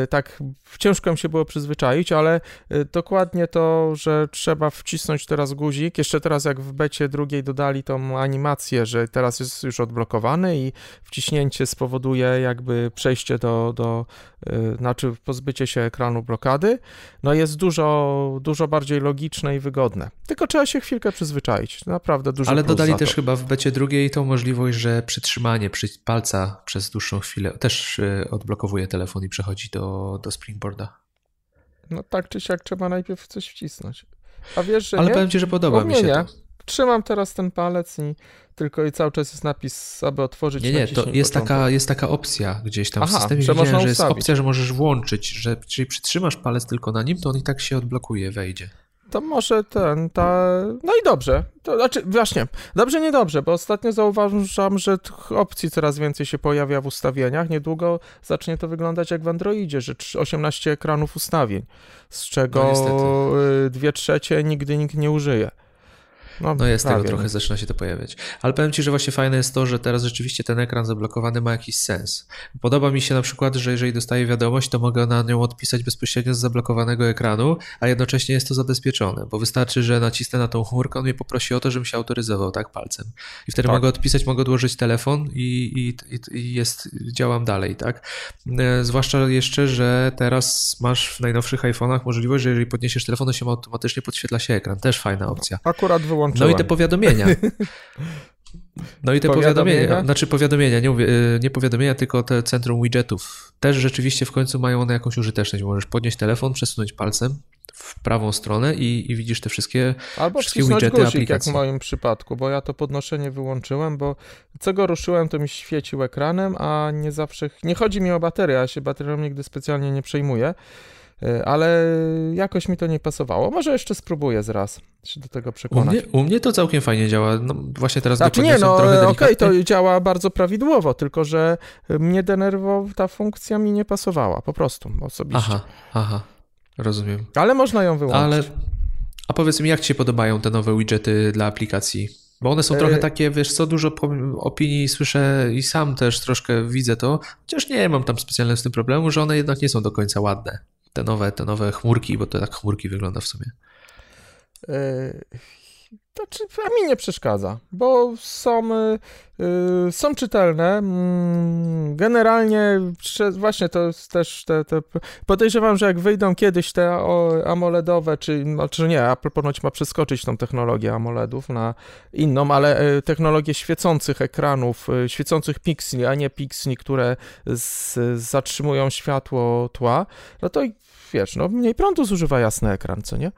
S2: y, tak ciężko mi się było przyzwyczaić, ale y, dokładnie to, że trzeba wcisnąć teraz guzik. Jeszcze teraz, jak w becie drugiej dodali tą animację, że teraz jest już odblokowany i wciśnięcie spowoduje jakby przejście do, do y, znaczy pozbycie się ekranu blokady. No jest dużo, dużo bardziej logiczne i wygodne. Tylko trzeba się chwilkę przyzwyczaić. Naprawdę dużo
S1: Ale dodali też chyba w becie drugiej tą możliwość, że przytrzymanie przy palca przez dłuższą chwilę chwilę też y, odblokowuje telefon i przechodzi do, do Springboarda.
S2: No tak czy siak trzeba najpierw coś wcisnąć. A wiesz, że
S1: Ale
S2: nie?
S1: powiem ci, że podoba mi się nie. to.
S2: Trzymam teraz ten palec i tylko i cały czas jest napis, aby otworzyć.
S1: Nie, nie, to jest taka, jest taka opcja gdzieś tam Aha, w systemie. Że, widziałem, że jest opcja, że możesz włączyć, że jeżeli przytrzymasz palec tylko na nim, to on i tak się odblokuje, wejdzie
S2: to może ten, ta... No i dobrze. To znaczy, właśnie, dobrze, niedobrze, bo ostatnio zauważam, że opcji coraz więcej się pojawia w ustawieniach. Niedługo zacznie to wyglądać jak w Androidzie, że 18 ekranów ustawień, z czego no, dwie trzecie nigdy nikt nie użyje.
S1: No, no jest tego trochę, zaczyna się to pojawiać. Ale powiem Ci, że właśnie fajne jest to, że teraz rzeczywiście ten ekran zablokowany ma jakiś sens. Podoba mi się na przykład, że jeżeli dostaję wiadomość, to mogę na nią odpisać bezpośrednio z zablokowanego ekranu, a jednocześnie jest to zabezpieczone, bo wystarczy, że nacisnę na tą chmurkę, on mnie poprosi o to, żebym się autoryzował, tak, palcem. I wtedy tak. mogę odpisać, mogę odłożyć telefon i, i, i jest, działam dalej, tak. E, zwłaszcza jeszcze, że teraz masz w najnowszych iPhone'ach możliwość, że jeżeli podniesiesz telefon, to się automatycznie podświetla się ekran. Też fajna opcja.
S2: Akurat wyłączyłem
S1: no i te powiadomienia. No i te powiadomienia, powiadomienia znaczy powiadomienia, nie, mówię, y, nie powiadomienia, tylko te centrum widgetów. Też rzeczywiście w końcu mają one jakąś użyteczność. Możesz podnieść telefon, przesunąć palcem w prawą stronę i, i widzisz te wszystkie,
S2: Albo
S1: wszystkie widgety guzik, aplikacji.
S2: jak w moim przypadku, bo ja to podnoszenie wyłączyłem, bo co go ruszyłem, to mi świecił ekranem, a nie zawsze, nie chodzi mi o baterię, ja się baterią nigdy specjalnie nie przejmuję. E, ale jakoś mi to nie pasowało. Może jeszcze spróbuję zraz się do tego przekonać.
S1: U mnie, u mnie to całkiem fajnie działa. No, właśnie teraz znaczy,
S2: nie, no okej, okay, to działa bardzo prawidłowo, tylko że mnie denerwował, ta funkcja mi nie pasowała, po prostu, osobiście.
S1: Aha, aha, rozumiem.
S2: Ale można ją wyłączyć. Ale,
S1: a powiedz mi, jak Ci się podobają te nowe widgety dla aplikacji? Bo one są trochę e, takie, wiesz co, dużo opinii słyszę i sam też troszkę widzę to, chociaż nie mam tam specjalnego z tym problemu, że one jednak nie są do końca ładne te nowe, te nowe chmurki, bo to tak chmurki wygląda w sumie.
S2: E, Znaczy, a mi nie przeszkadza, bo są, yy, są czytelne. Mm, generalnie właśnie to jest też te, te, podejrzewam, że jak wyjdą kiedyś te AMOLEDowe, czy, no, czy nie, Apple ponoć ma przeskoczyć tą technologię AMOLEDów na inną, ale technologię świecących ekranów, świecących pikseli, a nie pikseli, które z, zatrzymują światło tła, no to wiesz, no mniej prądu zużywa jasny ekran, co nie?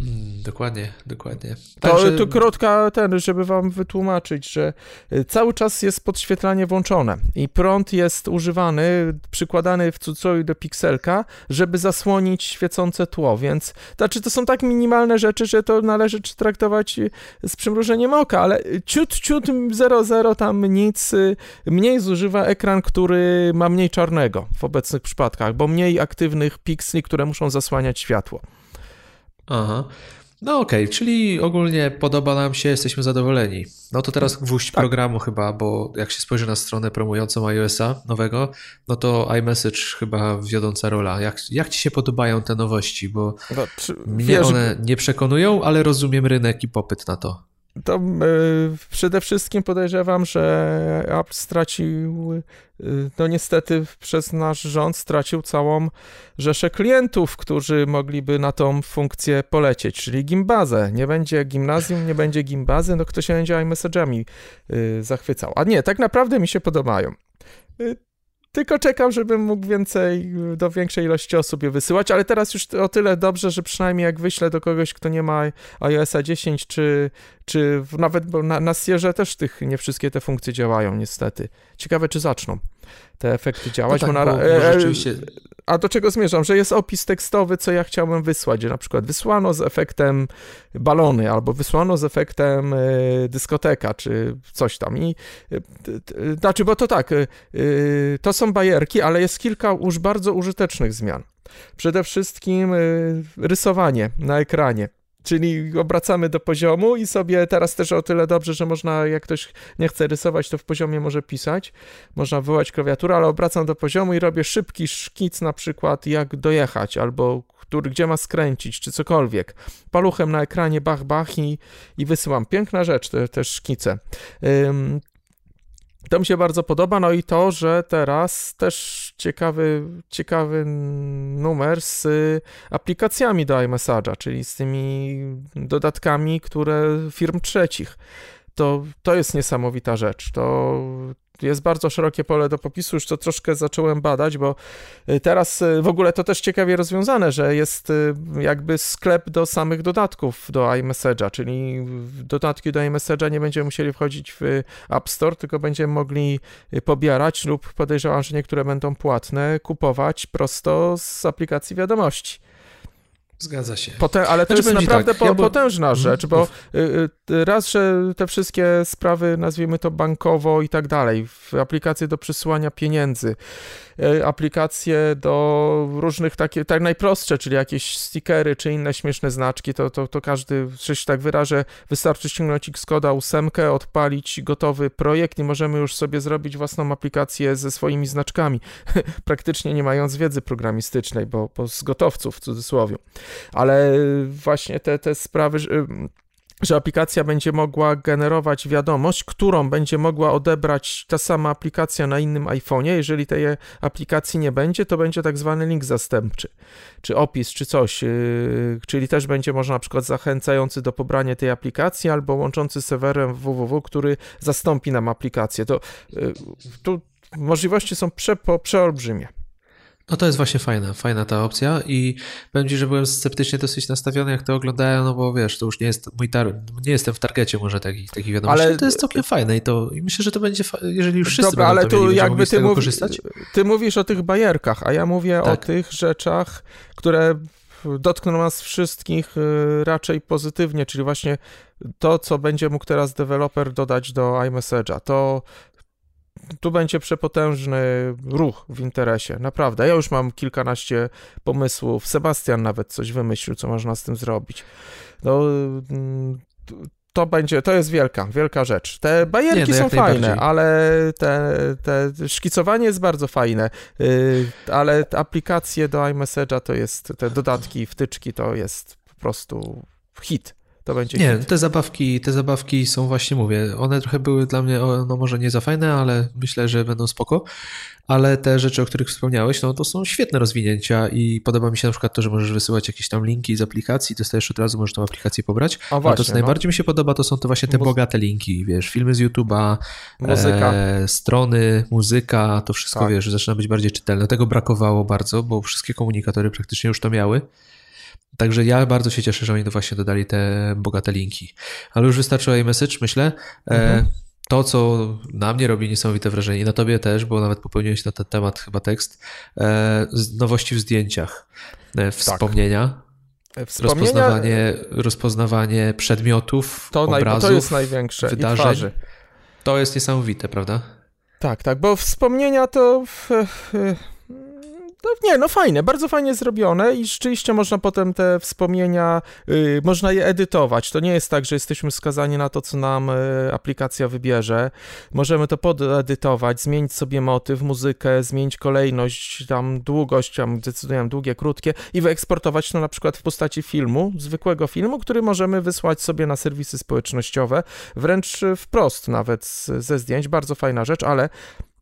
S1: Mm, dokładnie, dokładnie.
S2: To, Także... to krótka ten, żeby wam wytłumaczyć, że y, cały czas jest podświetlanie włączone i prąd jest używany, przykładany w cudzysłowie do pikselka, żeby zasłonić świecące tło, więc znaczy to są tak minimalne rzeczy, że to należy traktować y, z przymrużeniem oka, ale ciut, ciut 00 tam nic, y, mniej zużywa ekran, który ma mniej czarnego w obecnych przypadkach, bo mniej aktywnych pikseli, które muszą zasłaniać światło.
S1: Aha. No okej, okay, czyli ogólnie podoba nam się, jesteśmy zadowoleni. No to teraz gwóźdź tak. programu chyba, bo jak się spojrzy na stronę promującą iOS-a nowego, no to iMessage chyba wiodąca rola. Jak, jak ci się podobają te nowości? Bo no, mnie wiesz, one nie przekonują, ale rozumiem rynek i popyt na to.
S2: To y, przede wszystkim podejrzewam, że Apple stracił, y, no niestety przez nasz rząd stracił całą rzeszę klientów, którzy mogliby na tą funkcję polecieć, czyli gimbazę. Nie będzie gimnazjum, nie będzie gimbazy, no kto się będzie iMessage'ami y, zachwycał. A nie, tak naprawdę mi się podobają. Tylko czekam, żebym mógł więcej, do większej ilości osób je wysyłać, ale teraz już o tyle dobrze, że przynajmniej jak wyślę do kogoś, kto nie ma iOS 10, czy, czy nawet bo na, na Sierze też tych, nie wszystkie te funkcje działają niestety. Ciekawe, czy zaczną te efekty działać.
S1: No tak,
S2: bo
S1: na, bo, bo rzeczywiście
S2: a do czego zmierzam? Że jest opis tekstowy, co ja chciałem wysłać, że na przykład wysłano z efektem balony, albo wysłano z efektem y, dyskoteka, czy coś tam. I, y, znaczy, bo to tak, to są bajerki, ale jest kilka już bardzo użytecznych zmian. Przede wszystkim rysowanie na ekranie. Czyli obracamy do poziomu i sobie teraz też o tyle dobrze, że można, jak ktoś nie chce rysować, to w poziomie może pisać. Można wywołać klawiaturę, ale obracam do poziomu i robię szybki szkic na przykład jak dojechać albo który, gdzie ma skręcić, czy cokolwiek. Paluchem na ekranie bach, bach i, i wysyłam. Piękna rzecz, te, te szkice. Ym, to mi się bardzo podoba, no i to, że teraz też ciekawy, ciekawy numer z aplikacjami do iMessage'a, czyli z tymi dodatkami, które firm trzecich. To, to jest niesamowita rzecz. To, jest bardzo szerokie pole do popisu, już to troszkę zacząłem badać, bo y, teraz y, w ogóle to też ciekawie rozwiązane, że jest y, jakby sklep do samych dodatków do iMessage'a, czyli dodatki do iMessage'a nie będziemy musieli wchodzić w App Store, tylko będziemy mogli pobierać lub podejrzewam, że niektóre będą płatne, kupować prosto z aplikacji wiadomości.
S1: Zgadza się.
S2: Potem, ale to znaczy, jest naprawdę tak, ja potężna mhm. rzecz, bo y, y, raz, że te wszystkie sprawy, nazwijmy to bankowo i tak dalej, aplikacje do przesyłania pieniędzy, aplikacje do różnych takich, tak najprostsze, czyli jakieś stickery czy inne śmieszne znaczki, to, to, to każdy, że się tak wyrażę, wystarczy ściągnąć Xcoda ósemkę, odpalić gotowy projekt i możemy już sobie zrobić własną aplikację ze swoimi znaczkami, praktycznie nie mając wiedzy programistycznej, bo, bo z gotowców w cudzysłowie. Ale właśnie te, te sprawy, że aplikacja będzie mogła generować wiadomość, którą będzie mogła odebrać ta sama aplikacja na innym iPhone'ie. Jeżeli tej aplikacji nie będzie, to będzie tak zwany link zastępczy, czy opis, czy coś. Yy, czyli też będzie można na przykład zachęcający do pobrania tej aplikacji albo łączący serwerem www, który zastąpi nam aplikację. To yy, tu możliwości są prze, przeolbrzymie.
S1: No to jest właśnie fajna, fajna ta opcja i powiem Ci, że byłem sceptycznie dosyć nastawiony, jak to oglądałem, no bo wiesz, to już nie jest mój tar nie jestem w targecie może takich, takich wiadomości, ale to jest całkiem fajne i to i myślę, że to będzie, jeżeli już wszyscy Dobra, ale tu mieli, jakby ty, mów,
S2: ty mówisz o tych bajerkach, a ja mówię tak. o tych rzeczach, które dotkną nas wszystkich y, raczej pozytywnie, czyli właśnie to, co będzie mógł teraz deweloper dodać do iMessage'a, to tu będzie przepotężny ruch w interesie, naprawdę. Ja już mam kilkanaście pomysłów. Sebastian nawet coś wymyślił, co można z tym zrobić. No, mm, to będzie, to jest wielka, wielka rzecz. Te bajerki Nie, no są fajne, ale te, te szkicowanie jest bardzo fajne, yy, ale aplikacje do iMessage'a to jest, te dodatki, wtyczki to jest po prostu hit. To będzie
S1: Nie, hit. te zabawki, te zabawki są właśnie, mówię, one trochę były dla mnie, no może nie za fajne, ale myślę, że będą spoko, ale te rzeczy, o których wspomniałeś, no to są świetne rozwinięcia i podoba mi się na przykład to, że możesz wysyłać jakieś tam linki z aplikacji, dostajesz od razu, możesz tą aplikację pobrać. A właśnie, to, co no. najbardziej mi się podoba, to są to właśnie te Muzy bogate linki, wiesz, filmy z YouTube'a, muzyka. E, strony, muzyka, to wszystko, tak. wiesz, zaczyna być bardziej czytelne. Tego brakowało bardzo, bo wszystkie komunikatory praktycznie już to miały. Także ja bardzo się cieszę, że oni właśnie dodali te bogate linki. Ale już wystarczyło iMessage, myślę. E, mhm. To, co na mnie robi niesamowite wrażenie i na tobie też, bo nawet popełniłeś na ten temat chyba tekst, e, nowości w zdjęciach, e, wspomnienia. Tak. Rozpoznawanie, rozpoznawanie przedmiotów, to obrazów,
S2: to jest największe wydarzeń.
S1: To jest niesamowite, prawda?
S2: Tak, tak, bo wspomnienia to no nie, no fajne, bardzo fajnie zrobione i rzeczywiście można potem te wspomnienia, y, można je edytować. To nie jest tak, że jesteśmy skazani na to, co nam y, aplikacja wybierze. Możemy to podedytować, zmienić sobie motyw, muzykę, zmienić kolejność, tam długość, tam decyduję długie, krótkie i wyeksportować to na przykład w postaci filmu, zwykłego filmu, który możemy wysłać sobie na serwisy społecznościowe, wręcz wprost nawet ze zdjęć. Bardzo fajna rzecz, ale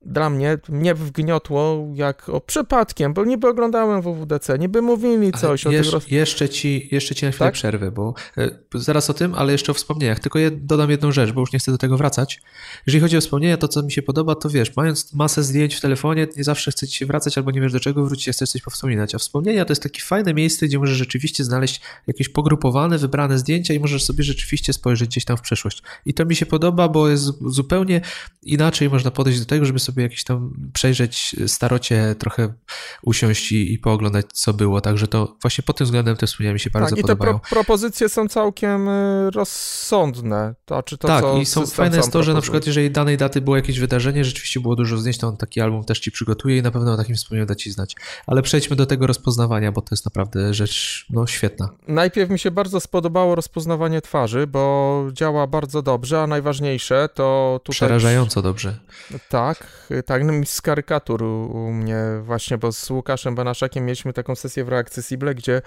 S2: dla mnie mnie wgniotło jak o przypadkiem, bo niby oglądałem WWDC, niby mówili coś
S1: ale
S2: o
S1: tym. Roz... Jeszcze ci, jeszcze ci na chwilę tak? przerwę, bo e, zaraz o tym, ale jeszcze o wspomnieniach. Tylko je dodam jedną rzecz, bo już nie chcę do tego wracać. Jeżeli chodzi o wspomnienia, to co mi się podoba, to wiesz, mając masę zdjęć w telefonie, nie zawsze chce ci się wracać albo nie wiesz do czego wrócić, chcesz coś powspominać. A wspomnienia to jest takie fajne miejsce, gdzie możesz rzeczywiście znaleźć jakieś pogrupowane, wybrane zdjęcia i możesz sobie rzeczywiście spojrzeć gdzieś tam w przeszłość. I to mi się podoba, bo jest zupełnie inaczej można podejść do tego, żeby sobie jakieś tam przejrzeć starocie, trochę usiąść i, i pooglądać, co było. Także to właśnie pod tym względem te wspomnienia mi się bardzo tak, podobają.
S2: I te pro propozycje są całkiem y, rozsądne. To, czy to,
S1: tak, i są fajne jest to, że na przykład jeżeli danej daty było jakieś wydarzenie, rzeczywiście było dużo zdjęć, to on taki album też ci przygotuje i na pewno o takim wspomnieniu da ci znać. Ale przejdźmy do tego rozpoznawania, bo to jest naprawdę rzecz no, świetna.
S2: Najpierw mi się bardzo spodobało rozpoznawanie twarzy, bo działa bardzo dobrze, a najważniejsze to tutaj...
S1: Przerażająco dobrze.
S2: Tak, tak, no z karykatur u mnie właśnie, bo z Łukaszem Banaszakiem mieliśmy taką sesję w Reaccessible, gdzie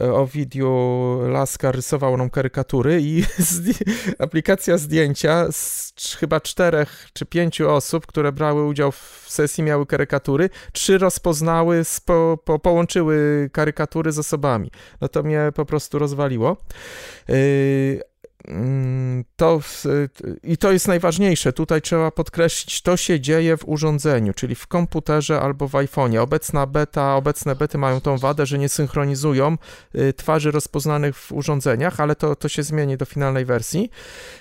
S2: e, Ovidiu Laska rysował nam karykatury i aplikacja zdjęcia z chyba czterech czy pięciu osób, które brały udział w sesji, miały karykatury, trzy rozpoznały, spo, po, połączyły karykatury z osobami. No to mnie po prostu rozwaliło. Yy, to, I to jest najważniejsze. Tutaj trzeba podkreślić, to się dzieje w urządzeniu, czyli w komputerze albo w iPhone'ie. Obecna beta, obecne bety mają tą wadę, że nie synchronizują y, twarzy rozpoznanych w urządzeniach, ale to, to się zmieni do finalnej wersji.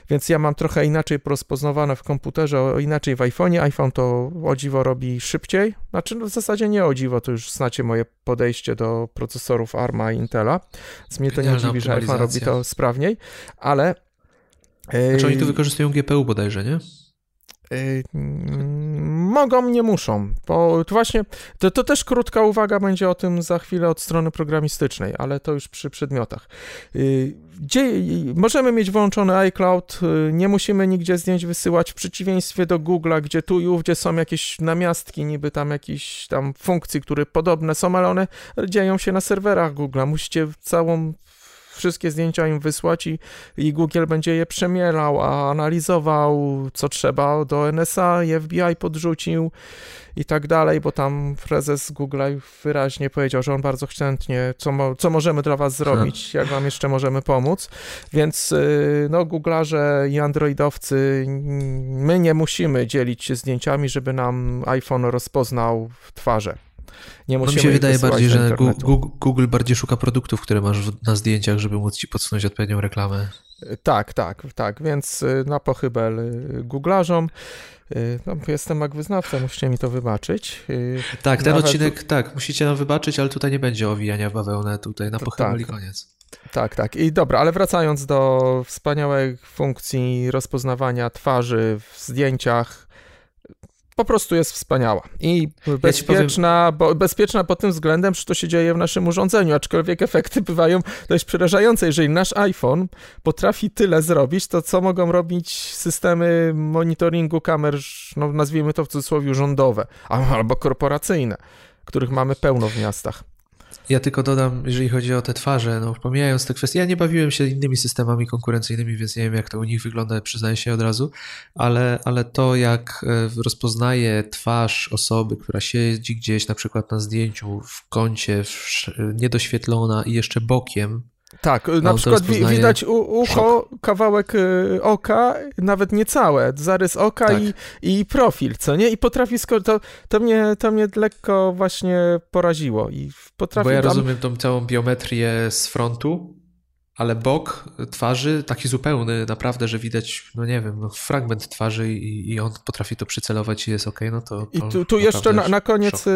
S2: Więc ja mam trochę inaczej rozpoznawane w komputerze, inaczej w iPhone'ie. iPhone to o dziwo robi szybciej. Znaczy, no w zasadzie nie o dziwo, to już znacie moje podejście do procesorów ARMA i Intela. Więc mnie to nie dziwi, że iPhone robi to sprawniej, ale
S1: znaczy oni tu wykorzystują GPU bodajże, nie?
S2: Mogą, nie muszą, bo to właśnie, to, to też krótka uwaga będzie o tym za chwilę od strony programistycznej, ale to już przy przedmiotach. Gdzie, możemy mieć włączony iCloud, nie musimy nigdzie zdjęć wysyłać, w przeciwieństwie do Google'a, gdzie tu i ówdzie są jakieś namiastki, niby tam jakieś tam funkcje, które podobne są, ale one dzieją się na serwerach Google'a. Musicie całą wszystkie zdjęcia im wysłać i, i Google będzie je przemielał, a analizował, co trzeba. Do NSA i FBI podrzucił i tak dalej, bo tam prezes Google wyraźnie powiedział, że on bardzo chętnie, co, mo, co możemy dla was zrobić, jak wam jeszcze możemy pomóc, więc y, no Google'arze i androidowcy, my nie musimy dzielić się zdjęciami, żeby nam iPhone rozpoznał twarze.
S1: Nie musimy no mi się wydaje bardziej, że Google, bardziej szuka produktów, które masz na zdjęciach, żeby móc ci podsunąć odpowiednią reklamę.
S2: Tak, tak, tak, więc y, na pochybel y, Google'arzom. Y, no, jestem jak wyznawca, musicie mi to wybaczyć.
S1: Tak, ten Nawet... odcinek, tak, musicie nam wybaczyć, ale tutaj nie będzie owijania bawełnę, tutaj na pochybel tak. koniec.
S2: Tak, tak. I dobra, ale wracając do wspaniałej funkcji rozpoznawania twarzy w zdjęciach, po prostu jest wspaniała i bezpieczna, ja powiem... bezpieczna pod tym względem, że to się dzieje w naszym urządzeniu, aczkolwiek efekty bywają dość przerażające. Jeżeli nasz iPhone potrafi tyle zrobić, to co mogą robić systemy monitoringu kamer, no nazwijmy to w cudzysłowie rządowe albo korporacyjne, których mamy pełno w miastach.
S1: Ja tylko dodam, jeżeli chodzi o te twarze, no pomijając te kwestie, ja nie bawiłem się innymi systemami konkurencyjnymi, więc nie wiem jak to u nich wygląda, przyznaję się od razu, ale, ale to jak e, rozpoznaje twarz osoby, która siedzi gdzieś na przykład na zdjęciu w kącie, w, niedoświetlona i jeszcze bokiem,
S2: tak, na przykład widać ucho, szok. kawałek y, oka, nawet nie całe, zarys oka tak. i, i profil, co nie? I potrafi, to, to, mnie, to mnie lekko właśnie poraziło. I potrafi
S1: Bo ja tam... rozumiem tą całą biometrię z frontu, ale bok twarzy taki zupełny, naprawdę, że widać, no nie wiem, no fragment twarzy i, i on potrafi to przycelować i jest ok, no to.
S2: I tu, tu jeszcze na, na koniec szok.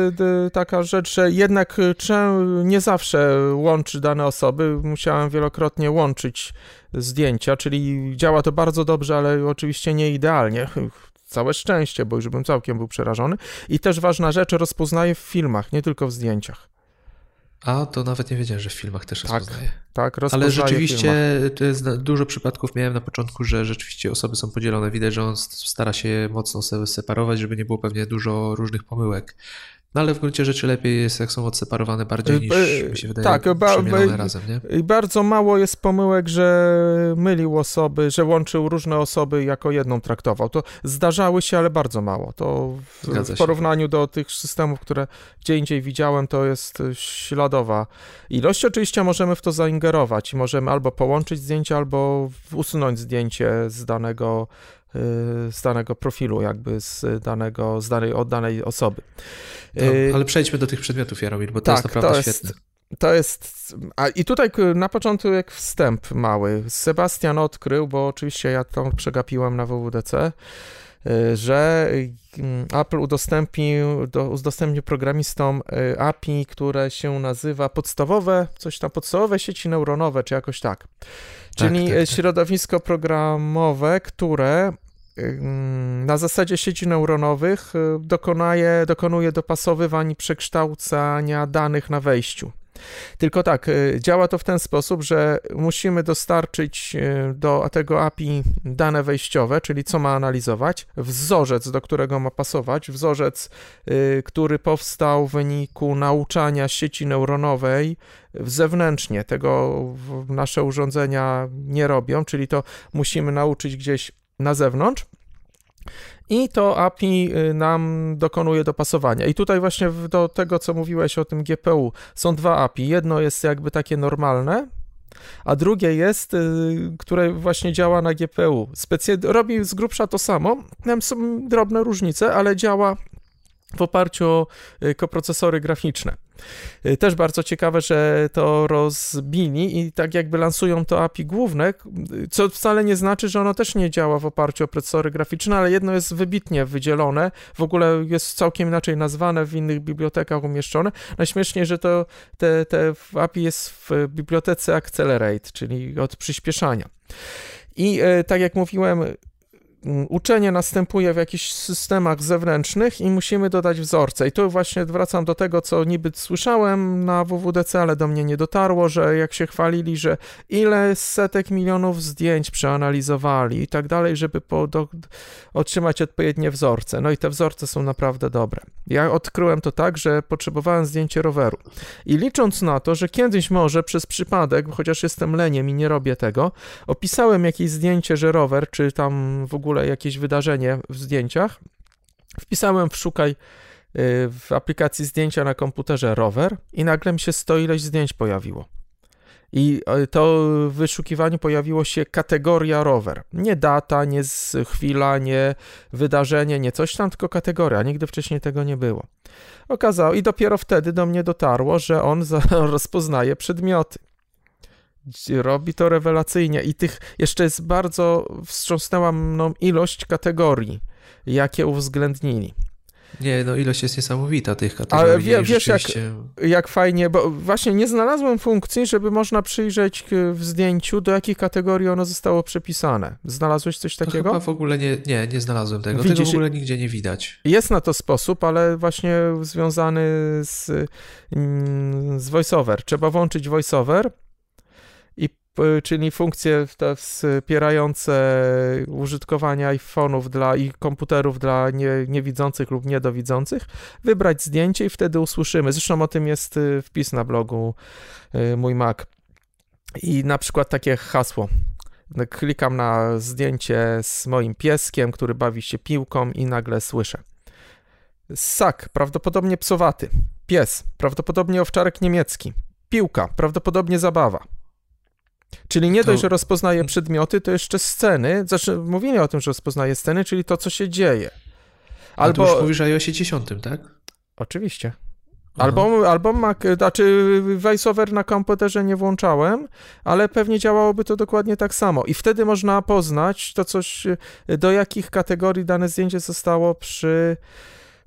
S2: Y, taka rzecz, że jednak y, nie zawsze łączy dane osoby. Musiałem wielokrotnie łączyć zdjęcia, czyli działa to bardzo dobrze, ale oczywiście nie idealnie. Całe szczęście, bo już bym całkiem był przerażony. I też ważna rzecz, rozpoznaje w filmach, nie tylko w zdjęciach.
S1: A, to nawet nie wiedziałem, że w filmach też
S2: tak,
S1: rozpoznaje.
S2: Tak,
S1: rozpoznaje Ale rzeczywiście to jest dużo przypadków miałem na początku, że rzeczywiście osoby są podzielone. Widać, że on stara się mocno separować, żeby nie było pewnie dużo różnych pomyłek. No ale w gruncie rzeczy lepiej jest, jak są odseparowane bardziej y, niż, y, mi się wydaje, tak, ba, ba, razem, nie?
S2: I bardzo mało jest pomyłek, że mylił osoby, że łączył różne osoby jako jedną traktował. To zdarzały się, ale bardzo mało. To w, w porównaniu do tych systemów, które gdzie indziej widziałem, to jest śladowa ilość. Oczywiście możemy w to zaingerować i możemy albo połączyć zdjęcie, albo usunąć zdjęcie z danego z danego profilu, jakby z danego, z danej, od danej osoby.
S1: No, ale przejdźmy do tych przedmiotów, Jaromir, bo to tak, jest naprawdę to jest, świetne.
S2: To jest. A i tutaj na początku jak wstęp mały. Sebastian odkrył, bo oczywiście ja to przegapiłem na WWDC, y, że mm, Apple udostępnił, do, udostępnił programistom y, API, które się nazywa podstawowe, coś tam podstawowe sieci neuronowe, czy jakoś tak. Czyli tak, tak, tak. środowisko programowe, które na zasadzie sieci neuronowych y, dokonuje, dokonuje dopasowywań i przekształcania danych na wejściu. Tylko tak, y, działa to w ten sposób, że musimy dostarczyć y, do tego API dane wejściowe, czyli co ma analizować, wzorzec, do którego ma pasować, wzorzec, który powstał w wyniku nauczania sieci neuronowej zewnętrznie. Tego nasze urządzenia nie robią, czyli to musimy nauczyć gdzieś na zewnątrz. I to API y, nam dokonuje dopasowania. I tutaj właśnie do tego, co mówiłeś o tym GPU, są dwa API. Jedno jest jakby takie normalne, a drugie jest, y, które właśnie działa na GPU. Specy- robi z grubsza to samo, tam są drobne różnice, ale działa w oparciu o y, koprocesory graficzne. Y, też bardzo ciekawe, że to rozbili i tak jakby lansują to API główne, co wcale nie znaczy, że ono też nie działa w oparciu o procesory graficzne, ale jedno jest wybitnie wydzielone, w ogóle jest całkiem inaczej nazwane, w innych bibliotekach umieszczone. Najśmieszniej, że to te, te API jest w bibliotece Accelerate, czyli od przyspieszania. I y, tak jak mówiłem, uczenie następuje w jakichś systemach zewnętrznych i musimy dodać wzorce. I tu właśnie wracam do tego, co niby słyszałem na WWDC, ale do mnie nie dotarło, że jak się chwalili, że ile setek milionów zdjęć przeanalizowali i tak dalej, żeby po, do, otrzymać odpowiednie wzorce. No i te wzorce są naprawdę dobre. Ja odkryłem to tak, że potrzebowałem zdjęcie roweru. I licząc na to, że kiedyś może przez przypadek, chociaż jestem leniem i nie robię tego, opisałem jakieś zdjęcie, że rower, czy tam w ogóle ogóle jakieś wydarzenie w zdjęciach. Wpisałem w szukaj y, w aplikacji zdjęcia na komputerze rower i nagle mi się 100 ileś zdjęć pojawiło. I y, to w wyszukiwaniu pojawiło się kategoria rower. Nie data, nie chwila, nie wydarzenie, nie coś tam, tylko kategoria. Nigdy wcześniej tego nie było. Okazało i dopiero wtedy do mnie dotarło, że on rozpoznaje przedmioty robi to rewelacyjnie i tych jeszcze jest bardzo wstrząsnęła mną ilość kategorii, jakie uwzględnili.
S1: Nie, no ilość jest niesamowita tych kategorii. Ale
S2: wie, wiesz, jak, jak fajnie, bo właśnie nie znalazłem funkcji, żeby można przyjrzeć w zdjęciu, do jakiej kategorii ono zostało przypisane. Znalazłeś coś takiego?
S1: No chyba w ogóle nie, nie, nie znalazłem tego. Widzisz, tego w ogóle nigdzie nie widać.
S2: Jest na to sposób, ale właśnie związany z, mm, z VoiceOver. Trzeba włączyć VoiceOver czyli funkcje te wspierające użytkowania iPhone'ów dla i komputerów dla nie, niewidzących lub niedowidzących, wybrać zdjęcie i wtedy usłyszymy. Zresztą o tym jest y, wpis na blogu y, mój Mac. I na przykład takie hasło. Klikam na zdjęcie z moim pieskiem, który bawi się piłką i nagle słyszę. Ssak, prawdopodobnie psowaty. Pies, prawdopodobnie owczarek niemiecki. Piłka, prawdopodobnie zabawa. Czyli nie to... dość, że rozpoznaje przedmioty, to jeszcze sceny. Znaczy, mówimy o tym, że rozpoznaje sceny, czyli to, co się dzieje.
S1: Albo... A to już mówisz o iOSie 10, tak?
S2: Oczywiście. Albo, albo Mac, znaczy VoiceOver na komputerze nie włączałem, ale pewnie działałoby to dokładnie tak samo. I wtedy można poznać to coś, do jakich kategorii dane zdjęcie zostało przy,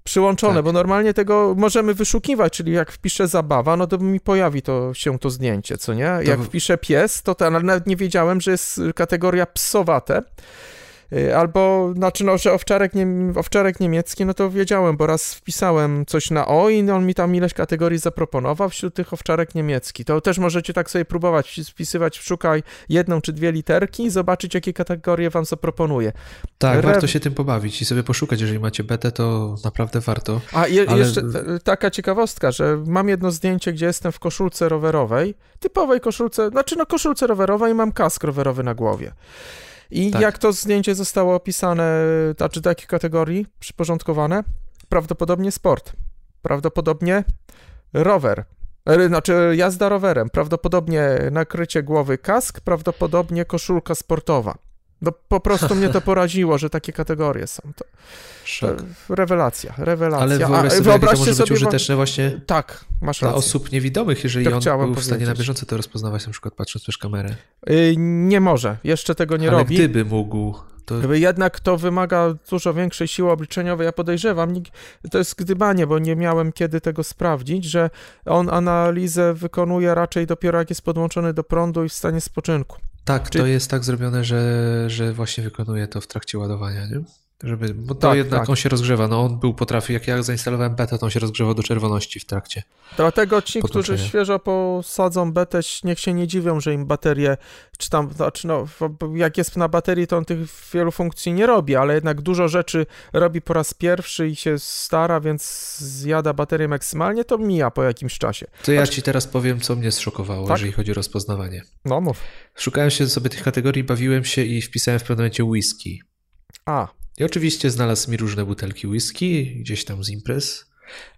S2: przyłączone, tak. bo normalnie tego możemy wyszukiwać, czyli jak wpiszę zabawa, no to mi pojawi to się to zdjęcie, co nie? Jak to... wpiszę pies, to, to nawet nie wiedziałem, że jest kategoria psowate. Y, albo, znaczy, no, że owczarek, nie, owczarek niemiecki, no to wiedziałem, bo raz wpisałem coś na O i on mi tam ileś kategorii zaproponował wśród tych owczarek niemiecki. To też możecie tak sobie próbować wpisywać, szukaj jedną czy dwie literki i zobaczyć, jakie kategorie wam zaproponuje.
S1: Tak, Re... warto się tym pobawić i sobie poszukać, jeżeli macie betę, to naprawdę warto.
S2: A je, ale... jeszcze taka ciekawostka, że mam jedno zdjęcie, gdzie jestem w koszulce rowerowej, typowej koszulce, znaczy no koszulce rowerowej i mam kask rowerowy na głowie. I tak. jak to zdjęcie zostało opisane, znaczy do jakiej kategorii przyporządkowane? Prawdopodobnie sport. Prawdopodobnie rower. E, znaczy jazda rowerem. Prawdopodobnie nakrycie głowy kask, prawdopodobnie koszulka sportowa. No po prostu mnie to poraziło, że takie kategorie są. To, to rewelacja, rewelacja.
S1: Ale wyobraź sobie, wyobraźcie to może sobie być użyteczne właśnie
S2: tak, masz
S1: dla osób niewidomych, jeżeli to on był w stanie na bieżąco to rozpoznawać, na przykład patrząc przez kamerę.
S2: Yy, nie może, jeszcze tego nie
S1: Ale
S2: robi.
S1: gdyby mógł,
S2: to... Jednak to wymaga dużo większej siły obliczeniowej. Ja podejrzewam, to jest gdybanie, bo nie miałem kiedy tego sprawdzić, że on analizę wykonuje raczej dopiero jak jest podłączony do prądu i w stanie spoczynku.
S1: Tak, Czy... to jest tak zrobione, że, że właśnie wykonuje to w trakcie ładowania, nie? Żeby, bo to tak, jednak tak. on się rozgrzewa. No on był potrafi, jak ja zainstalowałem betę, to on się rozgrzewał do czerwoności w trakcie.
S2: Dlatego ci, którzy świeżo posadzą betę, niech się nie dziwią, że im baterie, czy tam, znaczy no, jak jest na baterii, to on tych wielu funkcji nie robi, ale jednak dużo rzeczy robi po raz pierwszy i się stara, więc zjada baterię maksymalnie, to mija po jakimś czasie.
S1: To ja znaczy... ci teraz powiem, co mnie zszokowało, tak? jeżeli chodzi o rozpoznawanie.
S2: No mów.
S1: Szukałem się sobie tych kategorii, bawiłem się i wpisałem w pewnym momencie whisky.
S2: A.
S1: I oczywiście znalazł mi różne butelki whisky, gdzieś tam z imprez,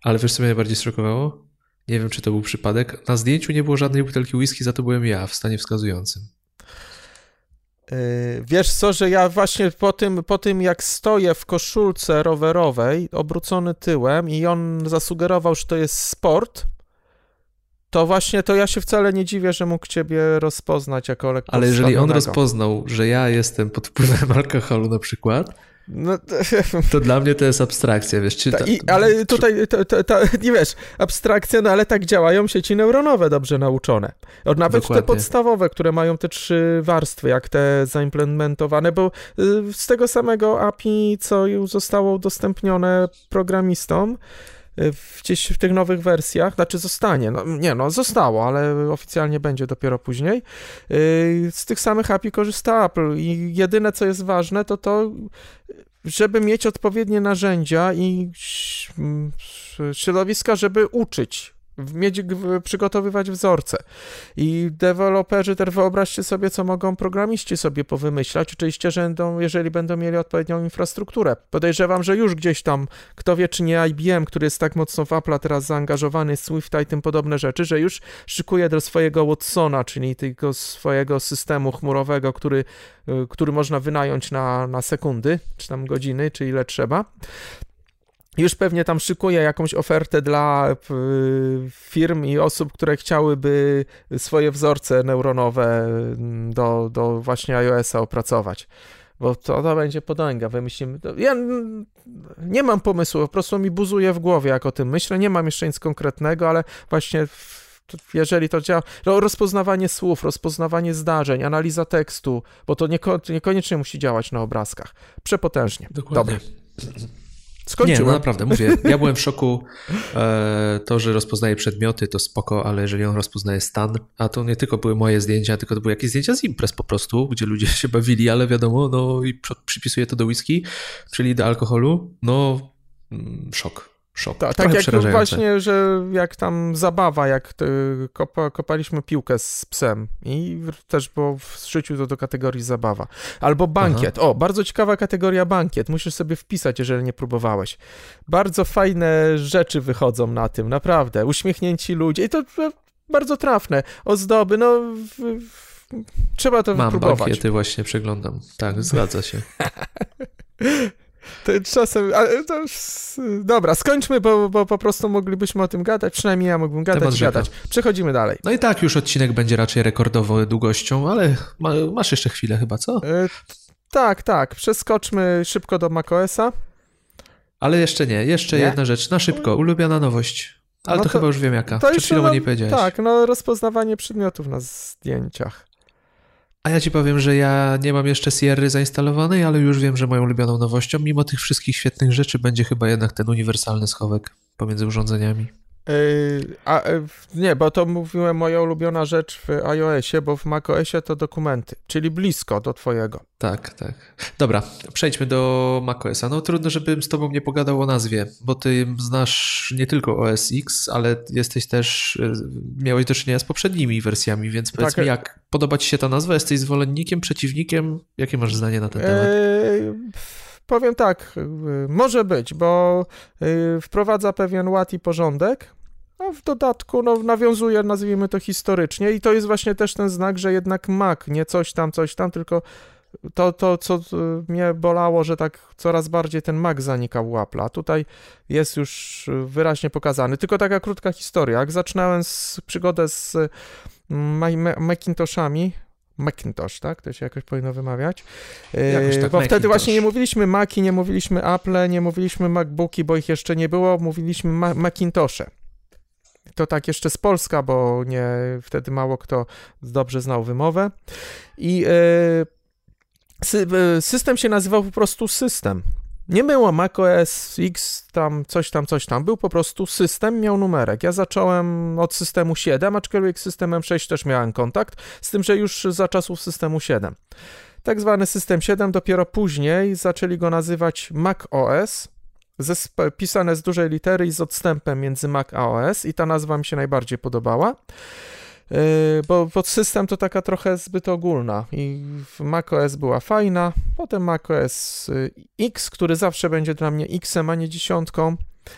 S1: ale wiesz co mnie najbardziej szokowało? Nie wiem, czy to był przypadek. Na zdjęciu nie było żadnej butelki whisky, za to byłem ja w stanie wskazującym.
S2: Yy, wiesz co, że ja właśnie po tym, po tym jak stoję w koszulce rowerowej, obrócony tyłem i on zasugerował, że to jest sport, to właśnie to ja się wcale nie dziwię, że mógł ciebie rozpoznać jako lekko
S1: Ale jeżeli on rozpoznał, że ja jestem pod wpływem alkoholu na przykład, no, to... to... dla mnie to jest abstrakcja, wiesz. Czy
S2: ta, i, ale tutaj, nie wiesz, abstrakcja, no ale tak działają sieci neuronowe dobrze nauczone. Nawet Dokładnie. te podstawowe, które mają te trzy warstwy, jak te zaimplementowane, bo y, z tego samego API, co już zostało udostępnione programistom, gdzieś w tych nowych wersjach, znaczy zostanie, no, nie no, zostało, ale oficjalnie będzie dopiero później. Y, z tych samych API korzysta Apple i jedyne, co jest ważne, to to, żeby mieć odpowiednie narzędzia i środowiska, żeby uczyć mieć, przygotowywać wzorce. I deweloperzy też wyobraźcie sobie, co mogą programiści sobie powymyślać. Oczywiście, że będą, jeżeli będą mieli odpowiednią infrastrukturę. Podejrzewam, że już gdzieś tam, kto wie, czy nie IBM, który jest tak mocno w Apple teraz zaangażowany, Swifta i tym podobne rzeczy, że już szykuje do swojego Watsona, czyli tego swojego systemu chmurowego, który, y, który można wynająć na, na sekundy, czy tam godziny, czy ile trzeba już pewnie tam szykuje jakąś ofertę dla firm i osób, które chciałyby swoje wzorce neuronowe mm, do, do właśnie iOS-a opracować. Bo to, to będzie podęga, wymyślimy. Ja nie mam pomysłu, po prostu mi buzuje w głowie, jak o tym myślę. Nie mam jeszcze nic konkretnego, ale właśnie jeżeli to działa, rozpoznawanie słów, rozpoznawanie zdarzeń, analiza tekstu, bo to nieko, niekoniecznie musi działać na obrazkach. Przepotężnie.
S1: Dokładnie.
S2: Skończyłem.
S1: Nie, no naprawdę, mówię, ja byłem w szoku. E, to, że rozpoznaje przedmioty, to spoko, ale jeżeli on rozpoznaje stan, a to nie tylko były moje zdjęcia, tylko to były jakieś zdjęcia z imprez po prostu, gdzie ludzie się bawili, ale wiadomo, no i przypisuje to do whisky, czyli do alkoholu, no mm, szok. Szok.
S2: Ta, tak jak właśnie, że jak tam zabawa, jak kopa, kopaliśmy piłkę z psem i też było w życiu to do kategorii zabawa. Albo bankiet. Aha. O, bardzo ciekawa kategoria bankiet. Musisz sobie wpisać, jeżeli nie próbowałeś. Bardzo fajne rzeczy wychodzą na tym, naprawdę. Uśmiechnięci ludzie i to bardzo trafne. Ozdoby, no... W, w, trzeba to
S1: Mam
S2: wypróbować.
S1: Mam bankiety właśnie przeglądam. Tak, zgadza się.
S2: To czasem. To już, dobra, skończmy, bo, bo po prostu moglibyśmy o tym gadać. Przynajmniej ja mógłbym gadać gadać. Przechodzimy dalej.
S1: No i tak, już odcinek będzie raczej rekordowo długością, ale ma, masz jeszcze chwilę chyba, co? E,
S2: tak, tak. Przeskoczmy szybko do macOSa.
S1: Ale jeszcze nie, jeszcze nie? jedna rzecz. Na szybko, ulubiona nowość. Ale no to, to, chyba już wiem jaka. To Przed chwilą no, nie powiedziałeś.
S2: Tak, no rozpoznawanie przedmiotów na zdjęciach.
S1: A ja ci powiem, że ja nie mam jeszcze Sierry zainstalowanej, ale już wiem, że moją ulubioną nowością, mimo tych wszystkich świetnych rzeczy, będzie chyba jednak ten uniwersalny schowek pomiędzy urządzeniami.
S2: Yy, a, yy, nie, bo to mówiłem moja ulubiona rzecz w iOSie, bo w macOSie to dokumenty, czyli blisko do twojego.
S1: Tak, tak. Dobra, przejdźmy do macOSa. No trudno, żebym z tobą nie pogadał o nazwie, bo ty znasz nie tylko OS X, ale jesteś też, yy, miałeś do czynienia z poprzednimi wersjami, więc powiedz tak. mi, jak podoba ci się ta nazwa? Jesteś zwolennikiem, przeciwnikiem? Jakie masz zdanie na ten temat? Yy
S2: Powiem tak, y, może być, bo y, wprowadza pewien ład i porządek, a w dodatku no, nawiązuje, nazwijmy to historycznie i to jest właśnie też ten znak, że jednak Mac, nie coś tam, coś tam, tylko to, to co mnie bolało, że tak coraz bardziej ten Mac zanikał u Apple'a. Tutaj jest już wyraźnie pokazany. Tylko taka krótka historia. Jak zaczynałem z, przygodę z Macintoshami, Macintosh, tak? To się jakoś powinno wymawiać. Jakoś tak, bo Macintosh. wtedy właśnie nie mówiliśmy Maci, nie mówiliśmy Apple, nie mówiliśmy MacBooki, bo ich jeszcze nie było, mówiliśmy Ma Macintosze. To tak jeszcze z Polska, bo nie, wtedy mało kto dobrze znał wymowę. I e, system się nazywał po prostu system. Nie było macOS X, tam coś tam, coś tam. Był po prostu system, miał numerek. Ja zacząłem od systemu 7, aczkolwiek z systemem 6 też miałem kontakt, z tym, że już za czasów systemu 7. Tak zwany system 7 dopiero później zaczęli go nazywać macOS, pisane z dużej litery i z odstępem między Mac a OS i ta nazwa mi się najbardziej podobała. Yy, bo pod system to taka trochę zbyt ogólna i macOS była fajna, potem macOS y, X, który zawsze będzie dla mnie Xem, a nie dziesiątką.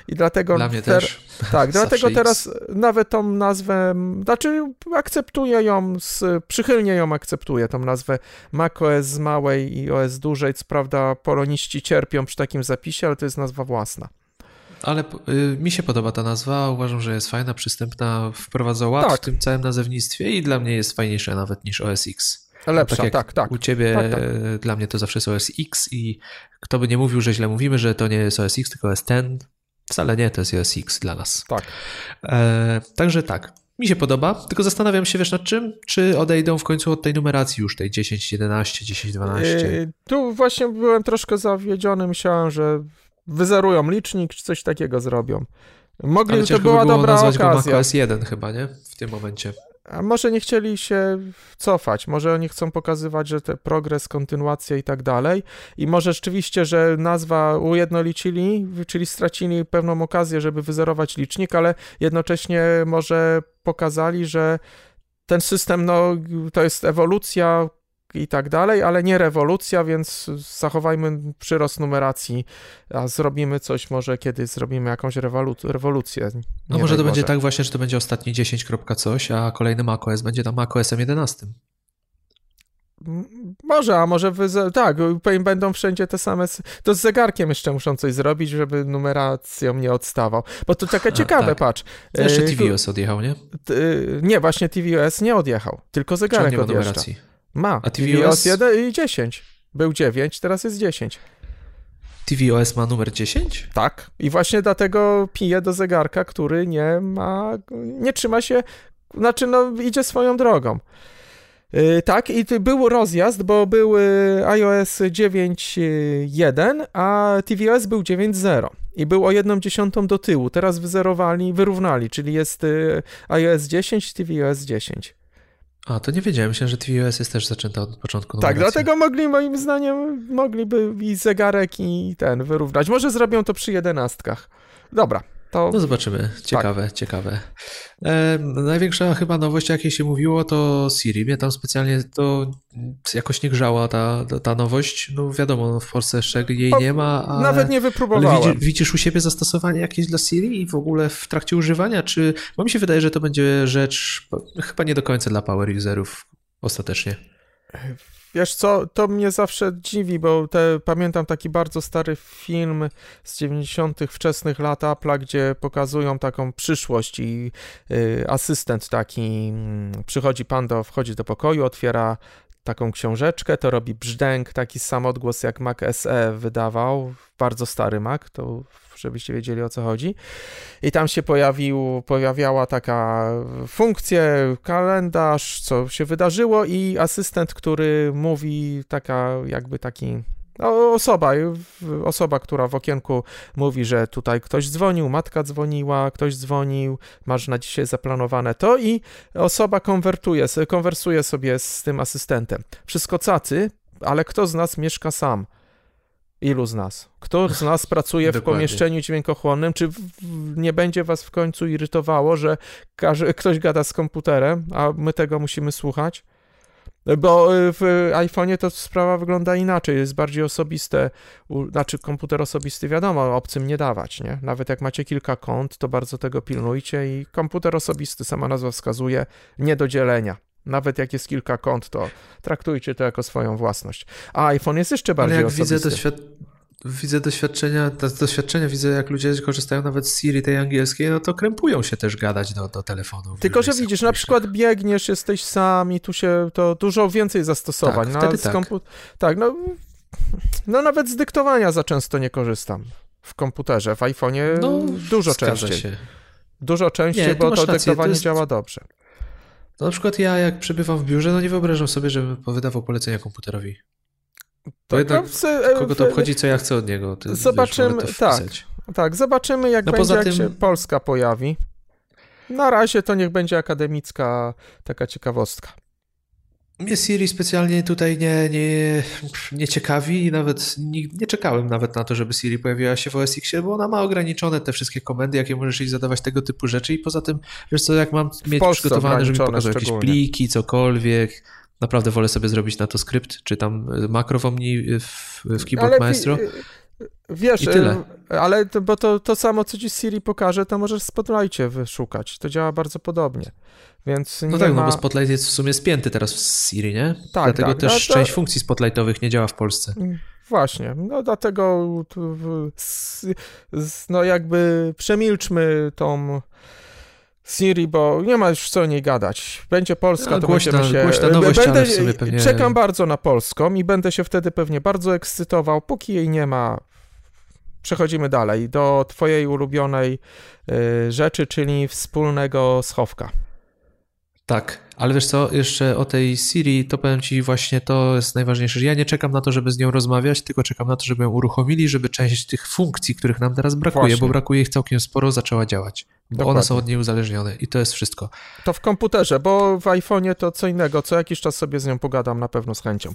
S2: I dlatego.
S1: Dla mnie ter... też.
S2: Tak, dlatego teraz nawet tą nazwę, znaczy akceptuję ją, z, przychylnie ją akceptuję, tą nazwę macOS z małej i OS dużej. Co prawda, poloniści cierpią przy takim zapisie, ale to jest nazwa własna.
S1: Ale y, mi się podoba ta nazwa, uważam, że jest fajna, przystępna, wprowadza ład tak. w tym całym nazewnictwie i dla mnie jest fajniejsza nawet niż OS X.
S2: Lepsza, tak, tak, tak.
S1: U ciebie
S2: tak, tak.
S1: dla mnie to zawsze jest OS X i kto by nie mówił, że źle mówimy, że to nie jest OS X, tylko OS X, wcale nie, to jest OS X dla nas.
S2: Tak.
S1: E, także tak, mi się podoba, tylko zastanawiam się, wiesz nad czym? Czy odejdą w końcu od tej numeracji już, tej 10, 11, 10, 12? Yy,
S2: tu właśnie byłem troszkę zawiedziony, myślałem, że wyzerują licznik, czy coś takiego zrobią. Mogli, Ale to była by dobra okazja.
S1: Go OS 1 chyba, nie? W tym momencie.
S2: A może nie chcieli się cofać, może oni chcą pokazywać, że te progres, kontynuacja i tak dalej. I może rzeczywiście, że nazwa ujednolicili, czyli stracili pewną okazję, żeby wyzerować licznik, ale jednocześnie może pokazali, że ten system no, to jest ewolucja i tak dalej, ale nie rewolucja, więc zachowajmy przyrost numeracji, a zrobimy coś może kiedy zrobimy jakąś rewolu- rewolucję.
S1: No może to będzie tak właśnie, że to będzie ostatni 10. coś, a kolejny macOS będzie tam macOSem 11.
S2: Może, a może wy, tak, będą wszędzie te same. To z zegarkiem jeszcze muszą coś zrobić, żeby numeracją nie odstawał. Bo to takie ciekawe, tak. patrz.
S1: Jeszcze y, tvOS odjechał, nie?
S2: Nie, właśnie tvOS nie odjechał, tylko zegarek odjeżdża. Numeracji? Ma. A tvOS 1 i 10. Był 9, teraz jest 10.
S1: tvOS ma numer 10?
S2: Tak. I właśnie dlatego pije do zegarka, który nie ma, nie trzyma się, znaczy no idzie swoją drogą. Yy, tak, i był rozjazd, bo był iOS 9.1, a tvOS był 9.0 i był o jedną dziesiątą do tyłu. Teraz wyzerowali, wyrównali, czyli jest y, iOS 10, tvOS 10.
S1: A, to nie wiedziałem. Myślałem, że tvOS jest też zaczęta od początku.
S2: Tak, dlatego mogli, moim zdaniem, mogliby i zegarek i ten wyrównać. Może zrobią to przy jedenastkach. Dobra, to...
S1: No zobaczymy. Ciekawe, tak. ciekawe. E, największa chyba nowość, jakiej się mówiło, to Siri. Mnie tam specjalnie to jakoś nie grzała ta, ta nowość. No wiadomo, w Polsce jeszcze jej nie ma.
S2: Ale, Nawet nie wypróbowałem.
S1: Widzisz, widzisz, u siebie zastosowanie jakieś dla Siri i w ogóle w trakcie używania? Czy, bo mi się wydaje, że to będzie rzecz chyba nie do końca dla power userów ostatecznie.
S2: Wiesz co, to mnie zawsze dziwi, bo te, pamiętam taki bardzo stary film z 90. wczesnych lat Apple'a, gdzie pokazują taką przyszłość i y, asystent taki, y, przychodzi pan do, wchodzi do pokoju, otwiera taką książeczkę, to robi brzdęk, taki sam odgłos jak Mac SE wydawał, bardzo stary Mac, to żebyście wiedzieli o co chodzi. I tam się pojawił, pojawiała taka funkcja, kalendarz, co się wydarzyło i asystent, który mówi taka jakby taki no, osoba, osoba, która w okienku mówi, że tutaj ktoś dzwonił, matka dzwoniła, ktoś dzwonił, masz na dzisiaj zaplanowane to i osoba konwertuje, konwersuje sobie z tym asystentem. Wszystko cacy, ale kto z nas mieszka sam? Ilu z nas? Kto z nas pracuje w pomieszczeniu dźwiękochłonnym? Czy nie będzie was w końcu irytowało, że ktoś gada z komputerem, a my tego musimy słuchać? Bo y, w iPhone'ie to sprawa wygląda inaczej, jest bardziej osobiste, znaczy komputer osobisty wiadomo, obcym nie dawać, nie? Nawet jak macie kilka kont, to bardzo tego pilnujcie i komputer osobisty, sama nazwa wskazuje, nie do dzielenia. Nawet jak jest kilka kont, to traktujcie to jako swoją własność. A iPhone jest jeszcze bardziej Ale jak osobisty.
S1: widzę doświad widzę doświadczenia, doświadczenia widzę, jak ludzie korzystają nawet z Siri tej angielskiej, no to krępują się też gadać do, do telefonu.
S2: Tylko, że widzisz, na przykład biegniesz, jesteś sam i tu się to dużo więcej zastosowań.
S1: Tak, no, tak.
S2: tak, no, no nawet z dyktowania za często nie korzystam w komputerze, w iPhone'ie no, dużo częściej. Się. Dużo częściej, nie, bo to dyktowanie jest... działa dobrze.
S1: No, na przykład ja, jak przebywam w biurze, no nie wyobrażam sobie, żebym wydawał polecenia komputerowi. To jednak no, kogo to obchodzi, co ja chcę od niego. Ty,
S2: zobaczymy, tak, tak, zobaczymy jak no będzie, jak tym... się Polska pojawi. Na razie to niech będzie akademicka taka ciekawostka.
S1: Mnie Siri specjalnie tutaj nie, nie, nie ciekawi i nawet nie, nie, czekałem nawet na to, żeby Siri pojawiła się w OS X, bo ona ma ograniczone te wszystkie komendy, jakie możesz jej zadawać tego typu rzeczy i poza tym, wiesz co, jak mam mieć przygotowane, żeby mi pokazał jakieś pliki, cokolwiek, naprawdę wolę sobie zrobić na to skrypt, czy tam makro w Omni w, w Keyboard Ale Maestro.
S2: Wiesz, I tyle. ale to, bo to, to samo, co ci Siri pokaże, to możesz w Spotlightie wyszukać. To działa bardzo podobnie. Więc
S1: no tak, no ma... no bo Spotlight jest w sumie spięty teraz w Siri, nie? Tak, Dlatego tak. też no, to... część funkcji Spotlightowych nie działa w Polsce. Mm,
S2: właśnie, no dlatego no jakby przemilczmy tą Siri, bo nie ma już co o niej gadać. Będzie Polska, no, to głośna, będziemy się...
S1: Głośna nowość, będę, w sumie pewnie...
S2: Czekam bardzo na Polską i będę się wtedy pewnie bardzo ekscytował. Póki jej nie ma, przechodzimy dalej do twojej ulubionej y, rzeczy, czyli wspólnego schowka.
S1: Tak, ale wiesz co, jeszcze o tej Siri, to powiem ci właśnie, to jest najważniejsze, ja nie czekam na to, żeby z nią rozmawiać, tylko czekam na to, żeby ją uruchomili, żeby część tych funkcji, których nam teraz brakuje, właśnie. bo brakuje ich całkiem sporo, zaczęła działać. Bo Dokładnie. one są od niej uzależnione i to jest wszystko.
S2: To w komputerze, bo w iPhone'ie to co innego, co jakiś czas sobie z nią pogadam na pewno z chęcią.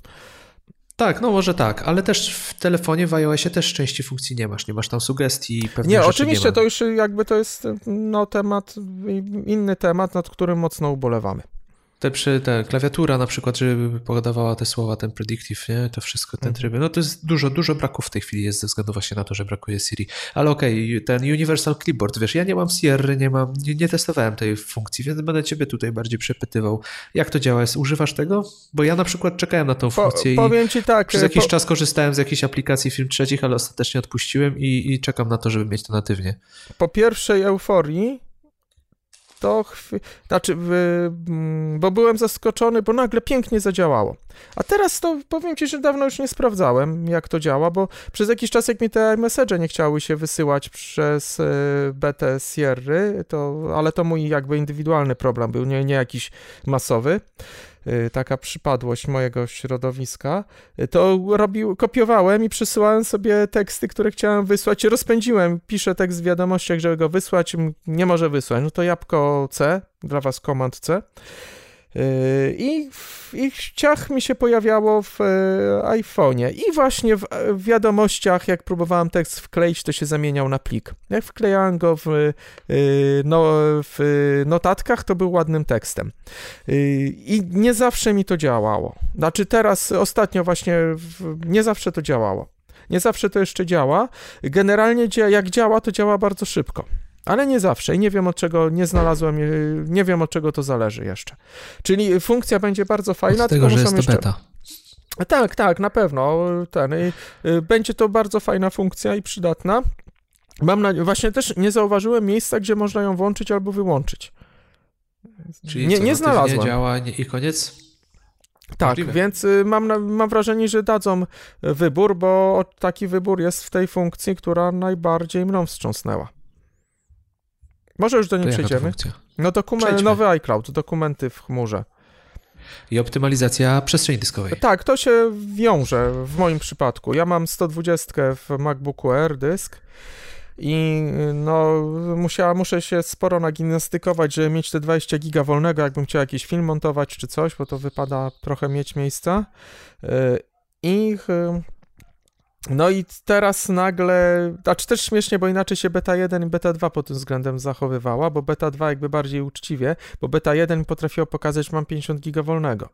S1: Tak, no może tak, ale też w telefonie w iOSie też części funkcji nie masz, nie masz tam sugestii.
S2: Nie, oczywiście nie to już jakby to jest no, temat, inny temat, nad którym mocno ubolewamy
S1: te, przy, te klawiatura na przykład, żeby podawała te słowa, ten predictive, nie? To wszystko, ten mhm. tryby. No to jest dużo, dużo braków w tej chwili jest ze względu właśnie na to, że brakuje Siri. Ale okej, okay, ten Universal Clipboard, wiesz, ja nie mam Sierra, nie mam, nie, nie, testowałem tej funkcji, więc będę ciebie tutaj bardziej przepytywał. Jak to działa? Używasz tego? Bo ja na przykład czekałem na tą funkcję
S2: po, powiem ci tak.
S1: Przez jakiś po... czas korzystałem z jakiejś aplikacji film trzecich, ale ostatecznie odpuściłem i, i czekam na to, żeby mieć to natywnie.
S2: Po pierwszej euforii to chwi... znaczy, mm, bo byłem zaskoczony, bo nagle pięknie zadziałało. A teraz to powiem ci, że dawno już nie sprawdzałem, jak to działa, bo przez jakiś czas, jak mi te message nie chciały się wysyłać przez e, BT Sierry, to, ale to mój jakby indywidualny problem był, nie, nie jakiś masowy taka przypadłość mojego środowiska, to robił, kopiowałem i przesyłałem sobie teksty, które chciałem wysłać. Rozpędziłem, piszę tekst w wiadomościach, żeby go wysłać, nie może wysłać. No to jabłko C, dla was komand C. Yy, I ich ciach mi się pojawiało w e, iPhone'ie. I właśnie w, wiadomościach, jak próbowałem tekst wkleić, to się zamieniał na plik. Jak wklejałem go w, e, no, w notatkach, to był ładnym tekstem. E, I nie zawsze mi to działało. Znaczy teraz, ostatnio właśnie, nie zawsze to działało. Nie zawsze to jeszcze działa. Generalnie jak działa, to działa bardzo szybko. Ale nie zawsze i nie wiem od czego, nie znalazłem, nie wiem od czego to zależy jeszcze. Czyli funkcja będzie bardzo fajna.
S1: Od tego, że jest to jeszcze... beta.
S2: Tak, tak, na pewno. Ten, y, będzie to bardzo fajna funkcja i przydatna. Mam na, właśnie też nie zauważyłem miejsca, gdzie można ją włączyć albo wyłączyć.
S1: Czyli nie, co, nie znalazłem. Nie działa i koniec?
S2: Tak, Możliwe. więc y, mam, mam wrażenie, że dadzą wybór, bo taki wybór jest w tej funkcji, która najbardziej mną wstrząsnęła. Może już do niej przejdziemy. No dokument, nowy iCloud, dokumenty w chmurze.
S1: I optymalizacja przestrzeni dyskowej.
S2: Tak, to się wiąże w moim przypadku. Ja mam 120 w MacBooku Air dysk i no musiała, muszę się sporo nagimnastykować, żeby mieć te 20 giga wolnego, jakbym chciał jakiś film montować czy coś, bo to wypada trochę mieć miejsca. Y, I no i teraz nagle, znaczy też śmiesznie, bo inaczej się beta 1 i beta 2 pod tym względem zachowywała, bo beta 2 jakby bardziej uczciwie, bo beta 1 potrafiło pokazać, że mam 50 giga wolnego.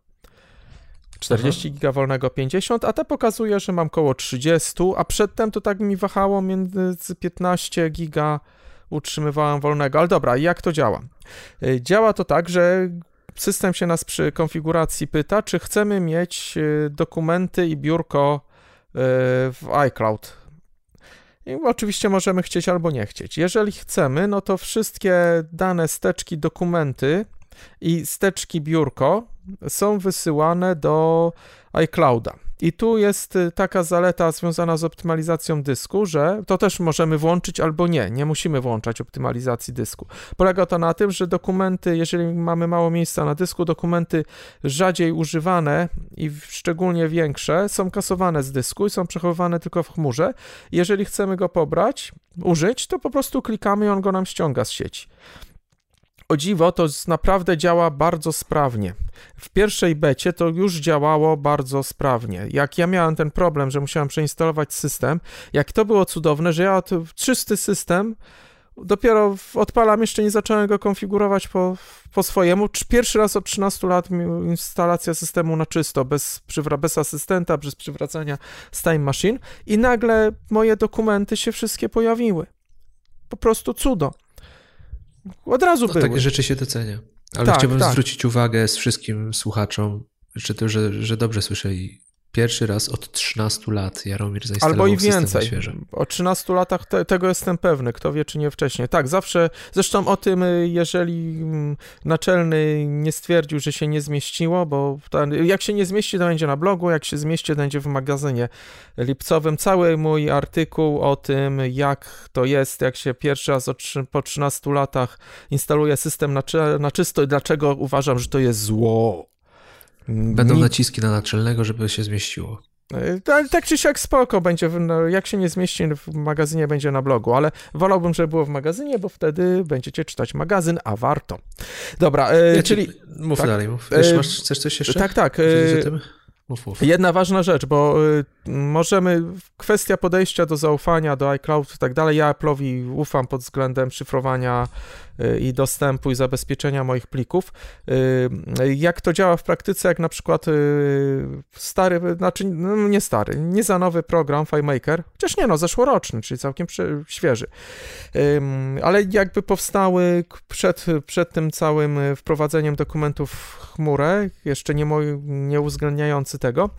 S2: 40 giga wolnego 50, a ta pokazuje, że mam koło 30, a przedtem to tak mi wahało między 15 giga utrzymywałem wolnego. Ale dobra, jak to działa? Y, działa to tak, że system się nas przy konfiguracji pyta, czy chcemy mieć y, dokumenty i biurko w iCloud. I oczywiście możemy chcieć albo nie chcieć. Jeżeli chcemy, no to wszystkie dane steczki dokumenty i steczki biurko są wysyłane do iClouda. I tu jest y, taka zaleta związana z optymalizacją dysku, że to też możemy włączyć albo nie, nie musimy włączać optymalizacji dysku. Polega to na tym, że dokumenty, jeżeli mamy mało miejsca na dysku, dokumenty rzadziej używane i szczególnie większe są kasowane z dysku i są przechowywane tylko w chmurze. Jeżeli chcemy go pobrać, użyć, to po prostu klikamy i on go nam ściąga z sieci. O dziwo, to naprawdę działa bardzo sprawnie. W pierwszej becie to już działało bardzo sprawnie. Jak ja miałem ten problem, że musiałem przeinstalować system, jak to było cudowne, że ja czysty system dopiero odpalam, jeszcze nie zacząłem go konfigurować po, po swojemu. Pierwszy raz od 13 lat instalacja systemu na czysto, bez, bez asystenta, bez przywracania z Time Machine i nagle moje dokumenty się wszystkie pojawiły. Po prostu cudo. Od razu no, były.
S1: Takie rzeczy się docenia. Ale tak, chciałbym tak. zwrócić uwagę z wszystkim słuchaczom, że, to, że, że dobrze słyszę i Pierwszy raz od 13 lat Jaromir zainstalował
S2: Albo i więcej. O 13 latach te, tego jestem pewny, kto wie czy nie wcześniej. Tak, zawsze, zresztą o tym, y, jeżeli mm, naczelny nie stwierdził, że się nie zmieściło, bo ten, jak się nie zmieści, to będzie na blogu, jak się zmieści, to będzie w magazynie lipcowym. Cały mój artykuł o tym, jak to jest, jak się pierwszy raz od, po 13 latach instaluje system na, na czysto i dlaczego uważam, że to jest zło.
S1: Będą naciski na naczelnego, żeby się zmieściło.
S2: Tak, tak czy siak spoko będzie, no, jak się nie zmieści w magazynie, będzie na blogu, ale wolałbym, żeby było w magazynie, bo wtedy będziecie czytać magazyn, a warto. Dobra, e, ja czyli...
S1: Mów tak, dalej, mów. Wiesz, masz, chcesz coś jeszcze?
S2: Tak, tak. E, Jedna ważna rzecz, bo możemy, kwestia podejścia do zaufania, do iCloud i tak dalej, ja Apple'owi ufam pod względem szyfrowania i dostępu i zabezpieczenia moich plików. Y, jak to działa w praktyce, jak na przykład stary, znaczy no nie stary, nie za nowy program FileMaker, chociaż nie no, zeszłoroczny, czyli całkiem świeży, ale jakby powstały przed, przed tym całym wprowadzeniem dokumentów w chmurę, jeszcze nie, nie uwzględniający tego.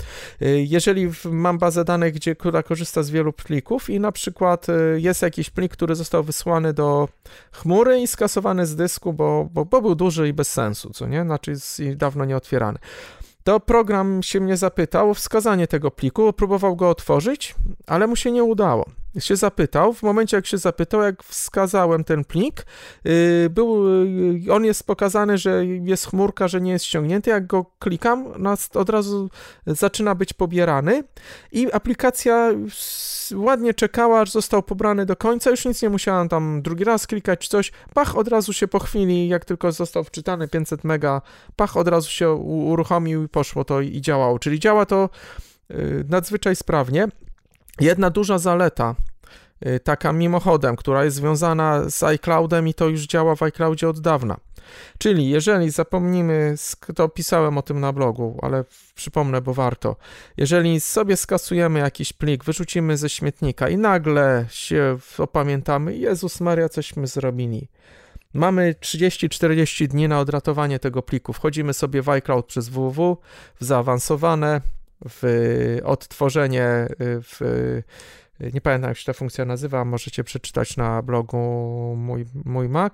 S2: Y, jeżeli mam bazę danych, gdzie, która korzysta z wielu plików i na przykład y, jest jakiś plik, który został wysłany do chmury i skasowany z dysku, bo, bo, bo był duży i bez sensu, co nie? Znaczy dawno nie otwierany to program się mnie zapytał o wskazanie tego pliku, próbował go otworzyć, ale mu się nie udało. się zapytał. W momencie, jak się zapytał, jak wskazałem ten plik, y, był, y, on jest pokazany, że jest chmurka, że nie jest ściągnięty. Jak go klikam, od razu zaczyna być pobierany i aplikacja ładnie czekała, aż został pobrany do końca. Już nic nie musiałam tam drugi raz klikać coś. Pach, od razu się po chwili, jak tylko został wczytany 500 mega, pach, od razu się uruchomił i poszło to i działało. Czyli działa to y, nadzwyczaj sprawnie. Jedna duża zaleta, taka mimochodem, która jest związana z iCloudem i to już działa w iCloudzie od dawna. Czyli jeżeli zapomnimy, to pisałem o tym na blogu, ale przypomnę, bo warto. Jeżeli sobie skasujemy jakiś plik, wyrzucimy ze śmietnika i nagle się opamiętamy, Jezus Maria, cośmy zrobili. Mamy 30-40 dni na odratowanie tego pliku. Wchodzimy sobie w iCloud przez www, w zaawansowane, w odtworzenie, w, nie pamiętam jak się ta funkcja nazywa, możecie przeczytać na blogu mój, mój Mac.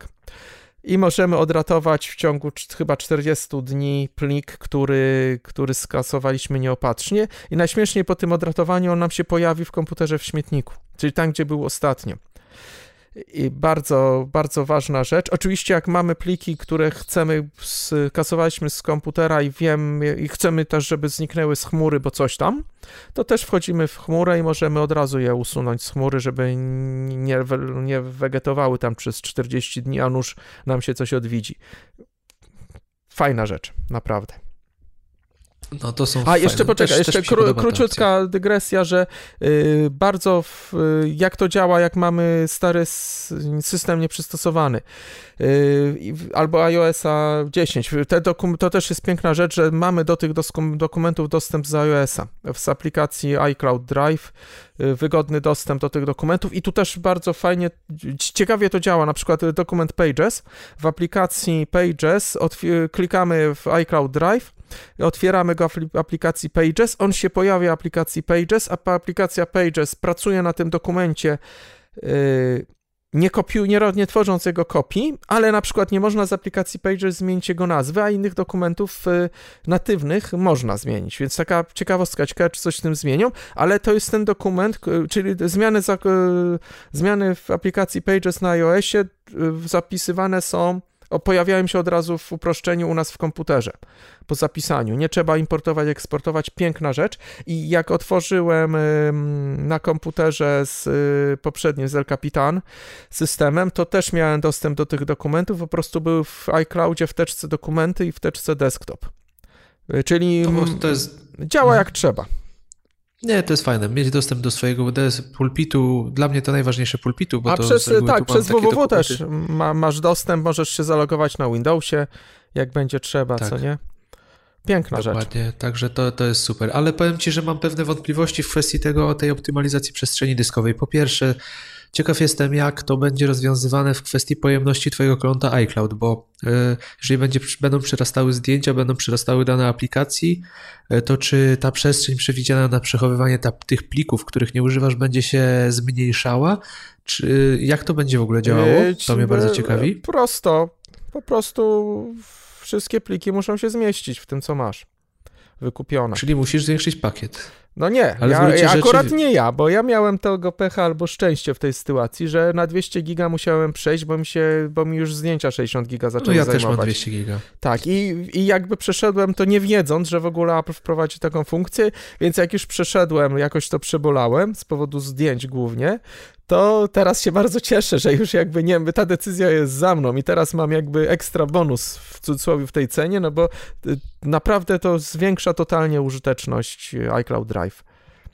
S2: I możemy odratować w ciągu chyba 40 dni plik, który, który skasowaliśmy nieopatrznie. I najśmieszniej po tym odratowaniu on nam się pojawi w komputerze w śmietniku, czyli tam, gdzie był ostatnio. I bardzo, bardzo ważna rzecz. Oczywiście, jak mamy pliki, które chcemy, skasowaliśmy z komputera i wiem, i chcemy też, żeby zniknęły z chmury, bo coś tam, to też wchodzimy w chmurę i możemy od razu je usunąć z chmury, żeby nie, nie wegetowały tam przez 40 dni, a nuż nam się coś odwidzi. Fajna rzecz, naprawdę.
S1: No to są.
S2: A jeszcze poczekaj, też, jeszcze też kró, króciutka dygresja, że y, bardzo w, y, jak to działa, jak mamy stary system nieprzystosowany y, albo iOSa 10. Te dokum, to też jest piękna rzecz, że mamy do tych dokumentów dostęp z iOSa z aplikacji iCloud Drive wygodny dostęp do tych dokumentów i tu też bardzo fajnie, ciekawie to działa, na przykład dokument Pages, w aplikacji Pages klikamy w iCloud Drive otwieramy go w aplikacji Pages, on się pojawia w aplikacji Pages, a aplikacja Pages pracuje na tym dokumencie yy, nie, kopiu, nie, nie tworząc jego kopii, ale na przykład nie można z aplikacji Pages zmienić jego nazwy, a innych dokumentów y, natywnych można zmienić. Więc taka ciekawostka, ciekawe, czy coś z tym zmienią, ale to jest ten dokument, czyli zmiany, za, y, zmiany w aplikacji Pages na iOSie y, zapisywane są pojawiają się od razu w uproszczeniu u nas w komputerze po zapisaniu. Nie trzeba importować, eksportować. Piękna rzecz. I jak otworzyłem na komputerze z y, poprzednim, z El Capitan systemem, to też miałem dostęp do tych dokumentów. Po prostu były w iCloudzie w teczce dokumenty i w teczce desktop. Y, czyli to, to jest... działa jak trzeba.
S1: Nie, to jest fajne. Mieć dostęp do swojego WDS pulpitu, dla mnie to najważniejsze pulpitu, bo
S2: A
S1: to
S2: przez, tak, przez www też ma, masz dostęp, możesz się zalogować na Windowsie, jak będzie trzeba, tak. co nie? Piękna Dokładnie. rzecz. Dokładnie,
S1: także to, to jest super. Ale powiem Ci, że mam pewne wątpliwości w kwestii tego, tej optymalizacji przestrzeni dyskowej. Po pierwsze, Ciekaw jestem, jak to będzie rozwiązywane w kwestii pojemności Twojego konta iCloud, bo e, jeżeli będzie, będą przerastały zdjęcia, będą przerastały dane aplikacji, e, to czy ta przestrzeń przewidziana na przechowywanie ta, tych plików, których nie używasz, będzie się zmniejszała? Czy jak to będzie w ogóle działało? To mnie bardzo ciekawi.
S2: Prosto. Po prostu wszystkie pliki muszą się zmieścić w tym, co masz wykupione.
S1: Czyli musisz zwiększyć pakiet.
S2: No nie, Ale ja, ja akurat nie ja, bo ja miałem tego pecha albo szczęście w tej sytuacji, że na 200 giga musiałem przejść, bo mi się, bo mi już zdjęcia 60 giga zaczęły
S1: no ja
S2: zajmować.
S1: też mam 200 giga.
S2: Tak, i, i jakby przeszedłem to nie wiedząc, że w ogóle Apple wprowadzi taką funkcję, więc jak już przeszedłem, jakoś to przebolałem, z powodu zdjęć głównie, to teraz się bardzo cieszę, że już jakby nie ta decyzja jest za mną i teraz mam jakby ekstra bonus w cudzysłowie w tej cenie, no bo y, naprawdę to zwiększa totalnie użyteczność iCloud Drive.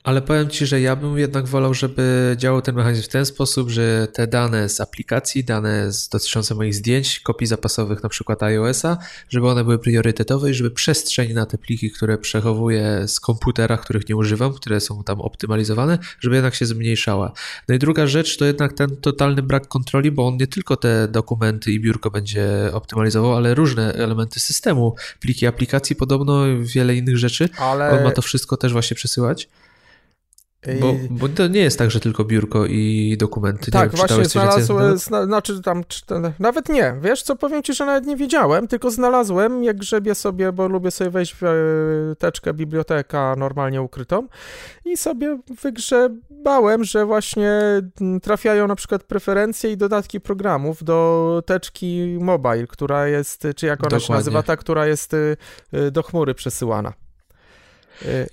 S1: Ale powiem Ci, że ja bym jednak wolał, żeby działał ten mechanizm w ten sposób, że te dane z aplikacji, dane z, dotyczące moich zdjęć, kopii zapasowych na przykład iOS-a, żeby one były priorytetowe i żeby przestrzeń na te pliki, które przechowuję z komputera, których nie używam, które są tam optymalizowane, żeby jednak się zmniejszała. No i druga rzecz to jednak ten totalny brak kontroli, bo on nie tylko te dokumenty i biurko będzie optymalizował, ale różne elementy systemu, pliki aplikacji, podobno wiele innych rzeczy. Ale... On ma to wszystko też właśnie przesyłać. Bo, bo, to nie jest tak, że tylko biurko i dokumenty.
S2: Tak, nie, właśnie znalazłem, zna, znaczy tam, nawet nie, wiesz co, powiem ci, że nawet nie wiedziałem, tylko znalazłem, jak grzebię sobie, bo lubię sobie wejść w e, teczkę biblioteka normalnie ukrytą i sobie wygrzebałem, że właśnie trafiają na przykład preferencje i dodatki programów do teczki mobile, która jest, czy jak ona Dokładnie. się nazywa, ta, która jest e, do chmury przesyłana.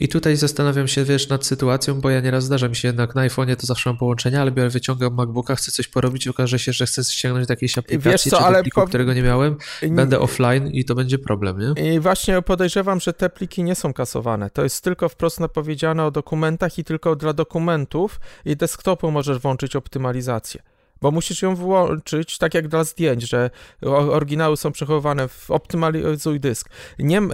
S1: I tutaj zastanawiam się, wiesz, nad sytuacją, bo ja nieraz zdarza mi się jednak na iPhone'ie to zawsze mam połączenie, ale biorę, wyciągam MacBooka, chcę coś porobić i okaże się, że chcę ściągnąć do jakiejś aplikacji wiesz co, czy ale pliku, po... którego nie miałem, będę offline i to będzie problem, nie?
S2: I właśnie podejrzewam, że te pliki nie są kasowane. To jest tylko wprost napowiedziane o dokumentach i tylko dla dokumentów i desktopu możesz włączyć optymalizację bo musisz ją włączyć tak jak dla zdjęć, że oryginały są przechowywane w optymalizuj dysk. Nie, y,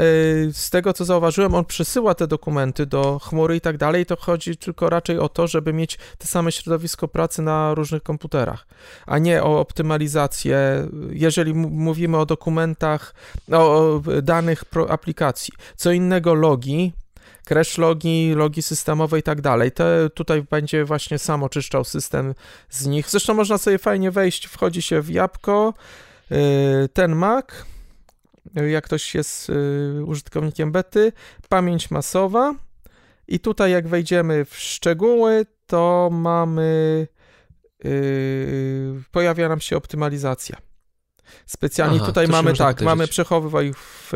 S2: z tego co zauważyłem, on przesyła te dokumenty do chmury i tak dalej, to chodzi tylko raczej o to, żeby mieć te same środowisko pracy na różnych komputerach, a nie o optymalizację, jeżeli mówimy o dokumentach, o danych aplikacji. Co innego logi, crash logi, logi systemowe i tak dalej. Te, tutaj będzie właśnie sam oczyszczał system z nich. Zresztą można sobie fajnie wejść, wchodzi się w jabłko, y, ten Mac, jak ktoś jest y, użytkownikiem bety, pamięć masowa i tutaj jak wejdziemy w szczegóły, to mamy y, pojawia nam się optymalizacja. Specjalnie Aha, tutaj mamy tak, mamy przechowywaj w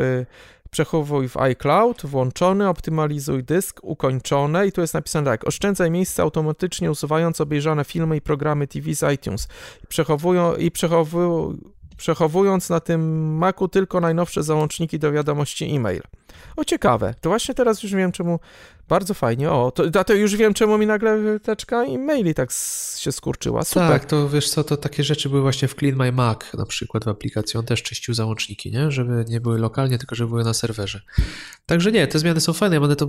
S2: Przechowuj w iCloud, włączony, optymalizuj dysk, ukończone i tu jest napisane tak, oszczędzaj miejsce automatycznie usuwając obejrzane filmy i programy TV z iTunes. Przechowują i przechowują przechowując na tym Macu tylko najnowsze załączniki do wiadomości e-mail. O ciekawe, to właśnie teraz już wiem czemu, bardzo fajnie, o, to, to już wiem czemu mi nagle teczka e-maili tak się skurczyła, super.
S1: Tak, to wiesz co, to takie rzeczy były właśnie w Clean My Mac na przykład w aplikacji, on też czyścił załączniki, nie, żeby nie były lokalnie, tylko żeby były na serwerze. Także nie, te zmiany są fajne, ja będę to,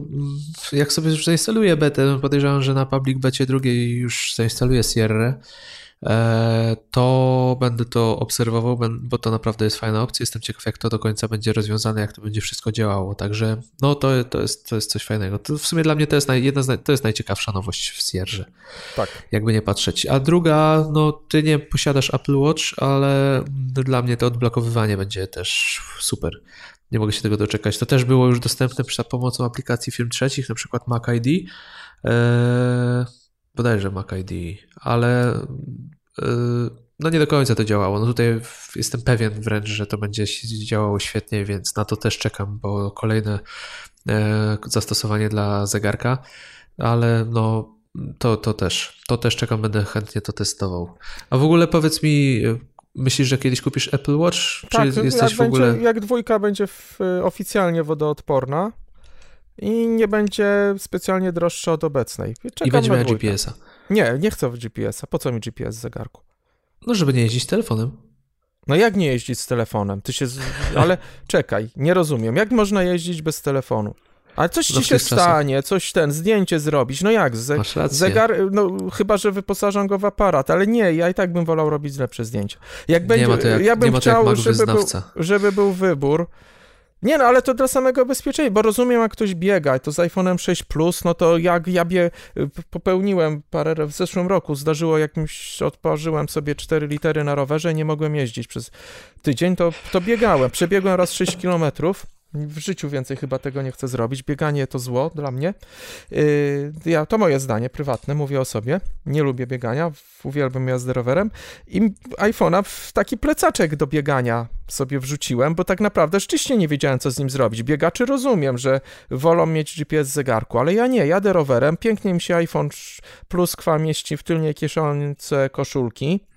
S1: jak sobie już zainstaluję betę, podejrzewam, że na public becie drugiej już zainstaluję Sierra, to będę to obserwował, bo to naprawdę jest fajna opcja. Jestem ciekaw, jak to do końca będzie rozwiązane, jak to będzie wszystko działało. Także no to, to, jest, to jest coś fajnego. To w sumie dla mnie to jest, naj, jedna z, to jest najciekawsza nowość w Sierrze. Tak. Jakby nie patrzeć. A druga, no ty nie posiadasz Apple Watch, ale dla mnie to odblokowywanie będzie też super. Nie mogę się tego doczekać. To też było już dostępne za pomocą aplikacji firm trzecich, na przykład Mac ID. Eee, bodajże Mac ID, ale yy, no nie do końca to działało. No tutaj jestem pewien wręcz, że to będzie działało świetnie, więc na to też czekam, bo kolejne yy, zastosowanie dla zegarka, ale no to, to też, to też czekam, będę chętnie to testował. A w ogóle powiedz mi, Myślisz, że kiedyś kupisz Apple Watch?
S2: Tak,
S1: czy
S2: jesteś w ogóle... Będzie, jak dwójka będzie w, oficjalnie wodoodporna, i nie będzie specjalnie droższa od obecnej.
S1: Czekam I będzie miała GPS-a.
S2: Nie, nie chcę GPS-a. Po co mi GPS w zegarku?
S1: No, żeby nie jeździć telefonem.
S2: No jak nie jeździć z telefonem? Ty się. Z... Ale czekaj, nie rozumiem. Jak można jeździć bez telefonu? Ale coś ci się stanie, czasach. coś ten, zdjęcie zrobić. No jak? Ze... Zegar, no chyba, że wyposażam go w aparat, ale nie, ja i tak bym wolał robić lepsze zdjęcia. Jak będzie, jak, ja bym chciał, żeby był, żeby był wybór, nie no, ale to dla samego bezpieczeństwa, bo rozumiem, jak ktoś biega, to z iPhone'em 6 Plus, no to jak ja bie, popełniłem parę w zeszłym roku, zdarzyło jakimś, odparzyłem sobie 4 litery na rowerze i nie mogłem jeździć przez tydzień, to, to biegałem, przebiegłem raz 6 kilometrów, w życiu więcej chyba tego nie chcę zrobić. Bieganie to zło dla mnie. Yy, ja, to moje zdanie prywatne, mówię o sobie. Nie lubię biegania, uwielbiam jazdę rowerem. I iPhone'a w taki plecaczek do biegania sobie wrzuciłem, bo tak naprawdę rzeczywiście nie wiedziałem, co z nim zrobić. Biegaczy rozumiem, że wolą mieć GPS w zegarku, ale ja nie. Jadę rowerem, pięknie mi się iPhone Plus kwa mieści w tylniej kieszonce koszulki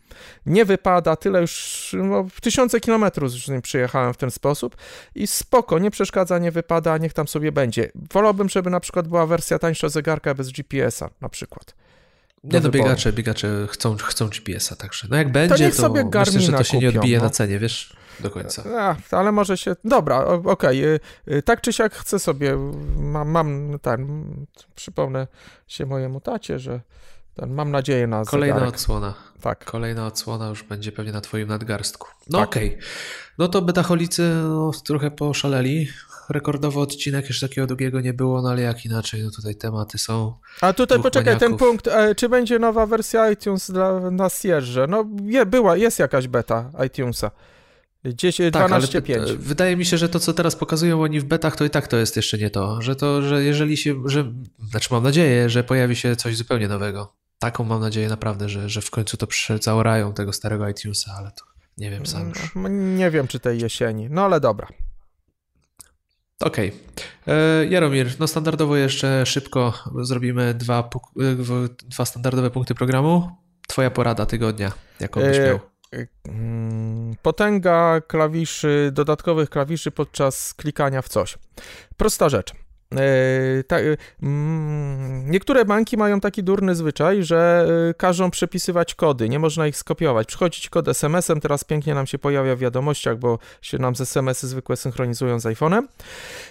S2: nie wypada, tyle już, no, tysiące kilometrów nim przyjechałem w ten sposób i spoko, nie przeszkadza, nie wypada, niech tam sobie będzie. Wolałbym, żeby na przykład była wersja tańsza zegarka bez GPS-a na przykład.
S1: Nie, no biegacze, biegacze chcą, chcą GPS-a, także no jak będzie, to, sobie myślę, że to się kupią, nie odbije no. na cenie, wiesz, do końca.
S2: A, ale może się, dobra, okej, okay. tak czy siak chcę sobie, mam, mam ten, przypomnę się mojemu tacie, że mam nadzieję na
S1: Kolejna
S2: zegarek.
S1: odsłona. Tak. Kolejna odsłona już będzie pewnie na twoim nadgarstku. No tak. okej. Okay. No to betacholicy no, trochę poszaleli. Rekordowy odcinek jeszcze takiego długiego nie było, no ale jak inaczej, no tutaj tematy są.
S2: A tutaj poczekaj, maniaków. ten punkt, e, czy będzie nowa wersja iTunes dla na Sierze? No je, była, jest jakaś beta iTunesa. 10, tak, 12, 5.
S1: Wydaje mi się, że to, co teraz pokazują oni w betach, to i tak to jest jeszcze nie to. Że to, że jeżeli się, że, znaczy mam nadzieję, że pojawi się coś zupełnie nowego. Taką mam nadzieję naprawdę, że, że w końcu to zaorają tego starego iTunesa, ale to nie wiem sam.
S2: No, nie wiem, czy tej jesieni, no ale dobra.
S1: Okej. Okay. E, Jaromir, no standardowo jeszcze szybko zrobimy dwa, e, dwa standardowe punkty programu. Twoja porada tygodnia, jaką byś e, miał?
S2: Mm, potęga klawiszy, dodatkowych klawiszy podczas klikania w coś. Prosta rzecz. E, ta, e, mm, niektóre banki mają taki durny zwyczaj, że e, każą przepisywać kody, nie można ich skopiować. Przychodzi kod SMS-em, teraz pięknie nam się pojawia w wiadomościach, bo się nam SMS-y zwykłe synchronizują z iPhone'em.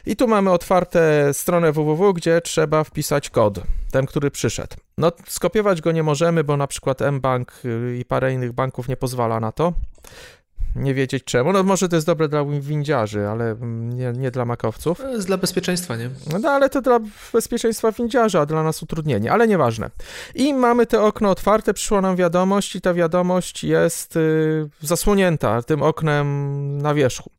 S2: I tu mamy otwarte stronę www, gdzie trzeba wpisać kod, ten, który przyszedł. No, skopiować go nie możemy, bo na przykład mBank y, i parę innych banków nie pozwala na to nie wiedzieć czemu. No może to jest dobre dla windziarzy, ale nie, nie dla makowców. To
S1: jest dla bezpieczeństwa, nie?
S2: No ale to dla bezpieczeństwa windziarza, a dla nas utrudnienie, ale nieważne. I mamy te okno otwarte, przyszła nam wiadomość i ta wiadomość jest y, zasłonięta tym oknem na wierzchu.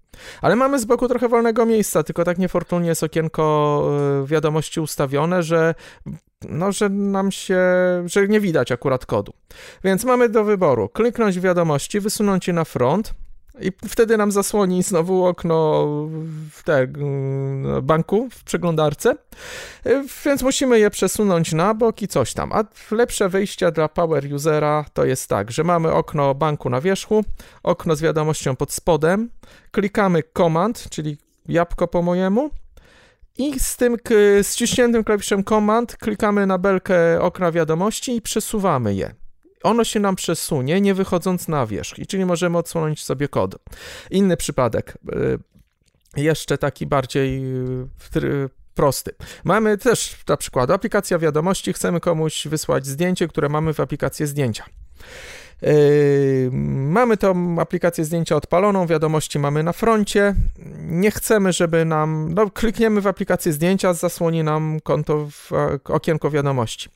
S2: Ale mamy z boku trochę wolnego miejsca, tylko tak niefortunnie jest okienko y, wiadomości ustawione, że no, że nam się, że nie widać akurat kodu. Więc mamy do wyboru kliknąć wiadomości, wysunąć je na front, i wtedy nam zasłoni znowu okno w te, banku w przeglądarce, więc musimy je przesunąć na bok i coś tam. A lepsze wyjścia dla power usera to jest tak, że mamy okno banku na wierzchu, okno z wiadomością pod spodem, klikamy command, czyli jabłko po mojemu, i z tym ściśniętym klawiszem command klikamy na belkę okna wiadomości i przesuwamy je ono się nam przesunie, nie wychodząc na wierzch, i czyli możemy odsłonić sobie kod. Inny przypadek, y, jeszcze taki bardziej y, prosty. Mamy też na przykład aplikacja wiadomości, chcemy komuś wysłać zdjęcie, które mamy w aplikacji zdjęcia. Yy, mamy tą aplikację zdjęcia odpaloną, wiadomości mamy na froncie. Nie chcemy, żeby nam. No, klikniemy w aplikację zdjęcia, zasłoni nam konto w okienko wiadomości.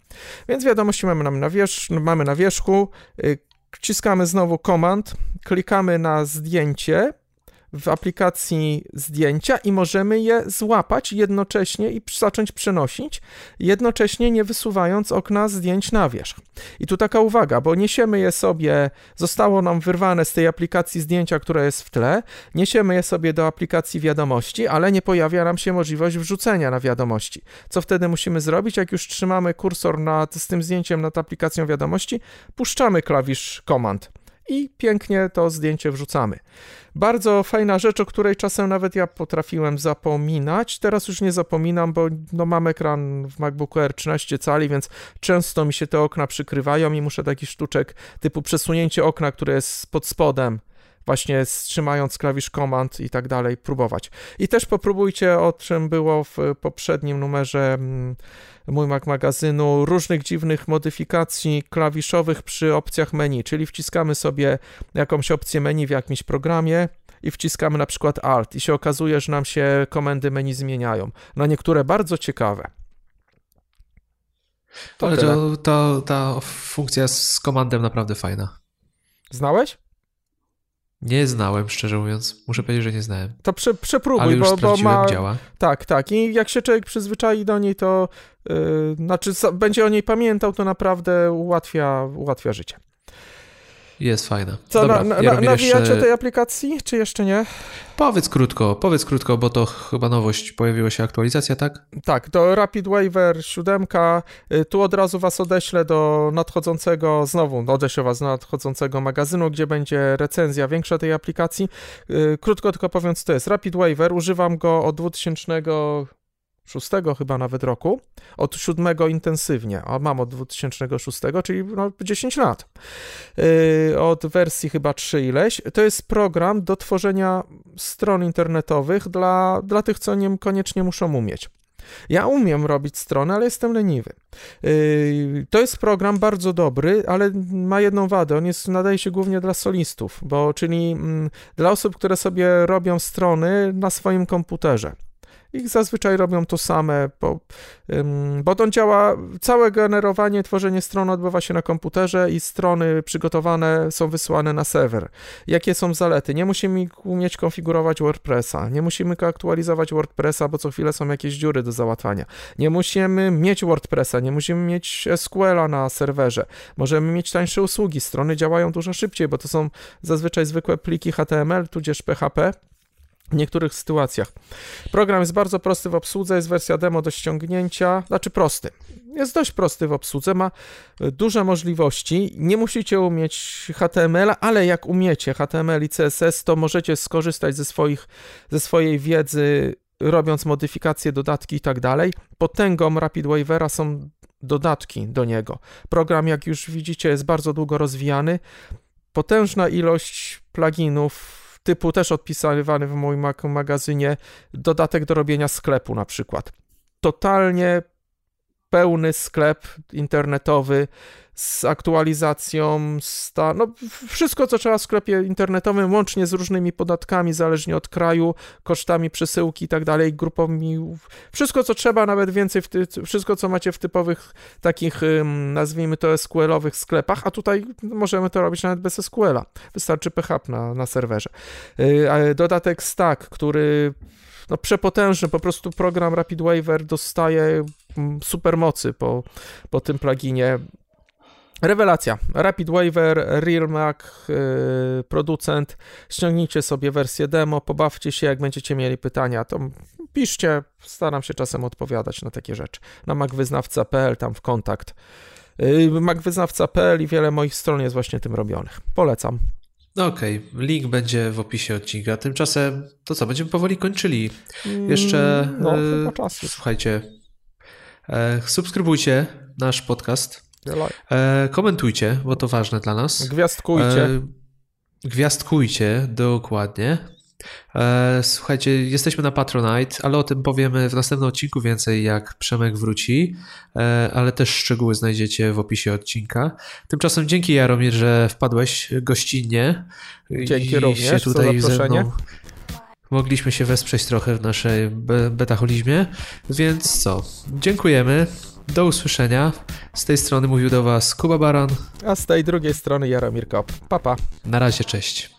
S2: Więc wiadomości mamy, nam na, wierzch, mamy na wierzchu. Yy, wciskamy znowu komand, klikamy na zdjęcie w aplikacji zdjęcia i możemy je złapać jednocześnie i zacząć przenosić, jednocześnie nie wysuwając okna zdjęć na wierzch. I tu taka uwaga, bo niesiemy je sobie, zostało nam wyrwane z tej aplikacji zdjęcia, która jest w tle, niesiemy je sobie do aplikacji wiadomości, ale nie pojawia nam się możliwość wrzucenia na wiadomości. Co wtedy musimy zrobić? Jak już trzymamy kursor nad, z tym zdjęciem nad aplikacją wiadomości, puszczamy klawisz Command i pięknie to zdjęcie wrzucamy. Bardzo fajna rzecz, o której czasem nawet ja potrafiłem zapominać. Teraz już nie zapominam, bo no, mam ekran w MacBooku Air 13 cali, więc często mi się te okna przykrywają i muszę taki sztuczek typu przesunięcie okna, które jest pod spodem, właśnie trzymając klawisz Command i tak dalej, próbować. I też popróbujcie, o czym było w poprzednim numerze mm, mój Mac magazynu, różnych dziwnych modyfikacji klawiszowych przy opcjach menu, czyli wciskamy sobie jakąś opcję menu w jakimś programie, i wciskamy na przykład Alt i się okazuje, że nam się komendy menu zmieniają. Na niektóre bardzo ciekawe.
S1: To Ale to, to, ta funkcja z komandem naprawdę fajna.
S2: Znałeś?
S1: Nie znałem, szczerze mówiąc. Muszę powiedzieć, że nie znałem.
S2: To prze, przepróbuj, Ale
S1: już
S2: bo, bo ma.
S1: działa.
S2: Tak, tak. I jak się człowiek przyzwyczai do niej, to yy, znaczy będzie o niej pamiętał, to naprawdę ułatwia, ułatwia życie.
S1: Jest fajna.
S2: Co, Dobra, na, na, nawijacie jeszcze... tej aplikacji, czy jeszcze nie?
S1: Powiedz krótko, powiedz krótko, bo to chyba nowość, pojawiła się aktualizacja, tak?
S2: Tak, to Rapid Waiver 7. Y, tu od razu was odeślę do nadchodzącego, znowu odeślę was do nadchodzącego magazynu, gdzie będzie recenzja większa tej aplikacji. Y, krótko tylko powiem, co to jest. Rapid Waiver, używam go od 2000 szóstego chyba nawet roku, od siódmego intensywnie, a mam od 2006, czyli no 10 lat. Yy, od wersji chyba 3 ileś. To jest program do tworzenia stron internetowych dla, dla tych, co niekoniecznie muszą umieć. Ja umiem robić strony, ale jestem leniwy. Yy, to jest program bardzo dobry, ale ma jedną wadę. On jest, nadaje się głównie dla solistów, bo czyli mm, dla osób, które sobie robią strony na swoim komputerze ich zazwyczaj robią to same, bo, bo on działa, całe generowanie, tworzenie stron odbywa się na komputerze i strony przygotowane są wysyłane na serwer. Jakie są zalety? Nie musimy umieć konfigurować WordPressa, nie musimy aktualizować WordPressa, bo co chwilę są jakieś dziury do załatwania. Nie musimy mieć WordPressa, nie musimy mieć SQL-a na serwerze. Możemy mieć tańsze usługi, strony działają dużo szybciej, bo to są zazwyczaj zwykłe pliki HTML, tudzież PHP, w niektórych sytuacjach. Program jest bardzo prosty w obsłudze, jest wersja demo do ściągnięcia, znaczy prosty. Jest dość prosty w obsłudze, ma duże możliwości. Nie musicie umieć HTML, ale jak umiecie HTML i CSS, to możecie skorzystać ze, swoich, ze swojej wiedzy, robiąc modyfikacje, dodatki i tak dalej. Potęgą Rapid Wavera są dodatki do niego. Program, jak już widzicie, jest bardzo długo rozwijany. Potężna ilość pluginów, typu też odpisywany w moim magazynie dodatek do robienia sklepu na przykład. Totalnie pełny sklep internetowy z aktualizacją, sta, no wszystko co trzeba w sklepie internetowym, łącznie z różnymi podatkami, zależnie od kraju, kosztami przesyłki i tak dalej, grupami, wszystko co trzeba, nawet więcej, w ty, wszystko co macie w typowych takich, nazwijmy to SQL-owych sklepach, a tutaj możemy to robić nawet bez SQL-a, wystarczy PHP na, na serwerze. Y, dodatek Stack, który no przepotężny, po prostu program Rapid Waiver dostaje super mocy po, po tym pluginie. Rewelacja. Rapid Waiver, Real Mac, yy, producent. Ściągnijcie sobie wersję demo, pobawcie się, jak będziecie mieli pytania, to piszcie, staram się czasem odpowiadać na takie rzeczy. Na macwyznawca.pl, tam w kontakt. Yy, macwyznawca.pl i wiele moich stron jest właśnie tym robionych. Polecam.
S1: Okej, okay. link będzie w opisie odcinka. Tymczasem to co, będziemy powoli kończyli. Jeszcze mm, no, e, słuchajcie, e, subskrybujcie nasz podcast. E, komentujcie, bo to ważne dla nas.
S2: Gwiazdkujcie. E,
S1: gwiazdkujcie, dokładnie. E, słuchajcie, jesteśmy na Patronite, ale o tym powiemy w następnym odcinku więcej, jak Przemek wróci, e, ale też szczegóły znajdziecie w opisie odcinka. Tymczasem dzięki Jaromir, że wpadłeś gościnnie.
S2: Dzięki również się tutaj za zaproszenie.
S1: Mogliśmy się wesprzeć trochę w naszej betacholizmie, więc co, dziękujemy. Do usłyszenia. Z tej strony mówił do Was Kuba Baran.
S2: A z tej drugiej strony Jaromir Kop. Papa.
S1: Na razie, cześć.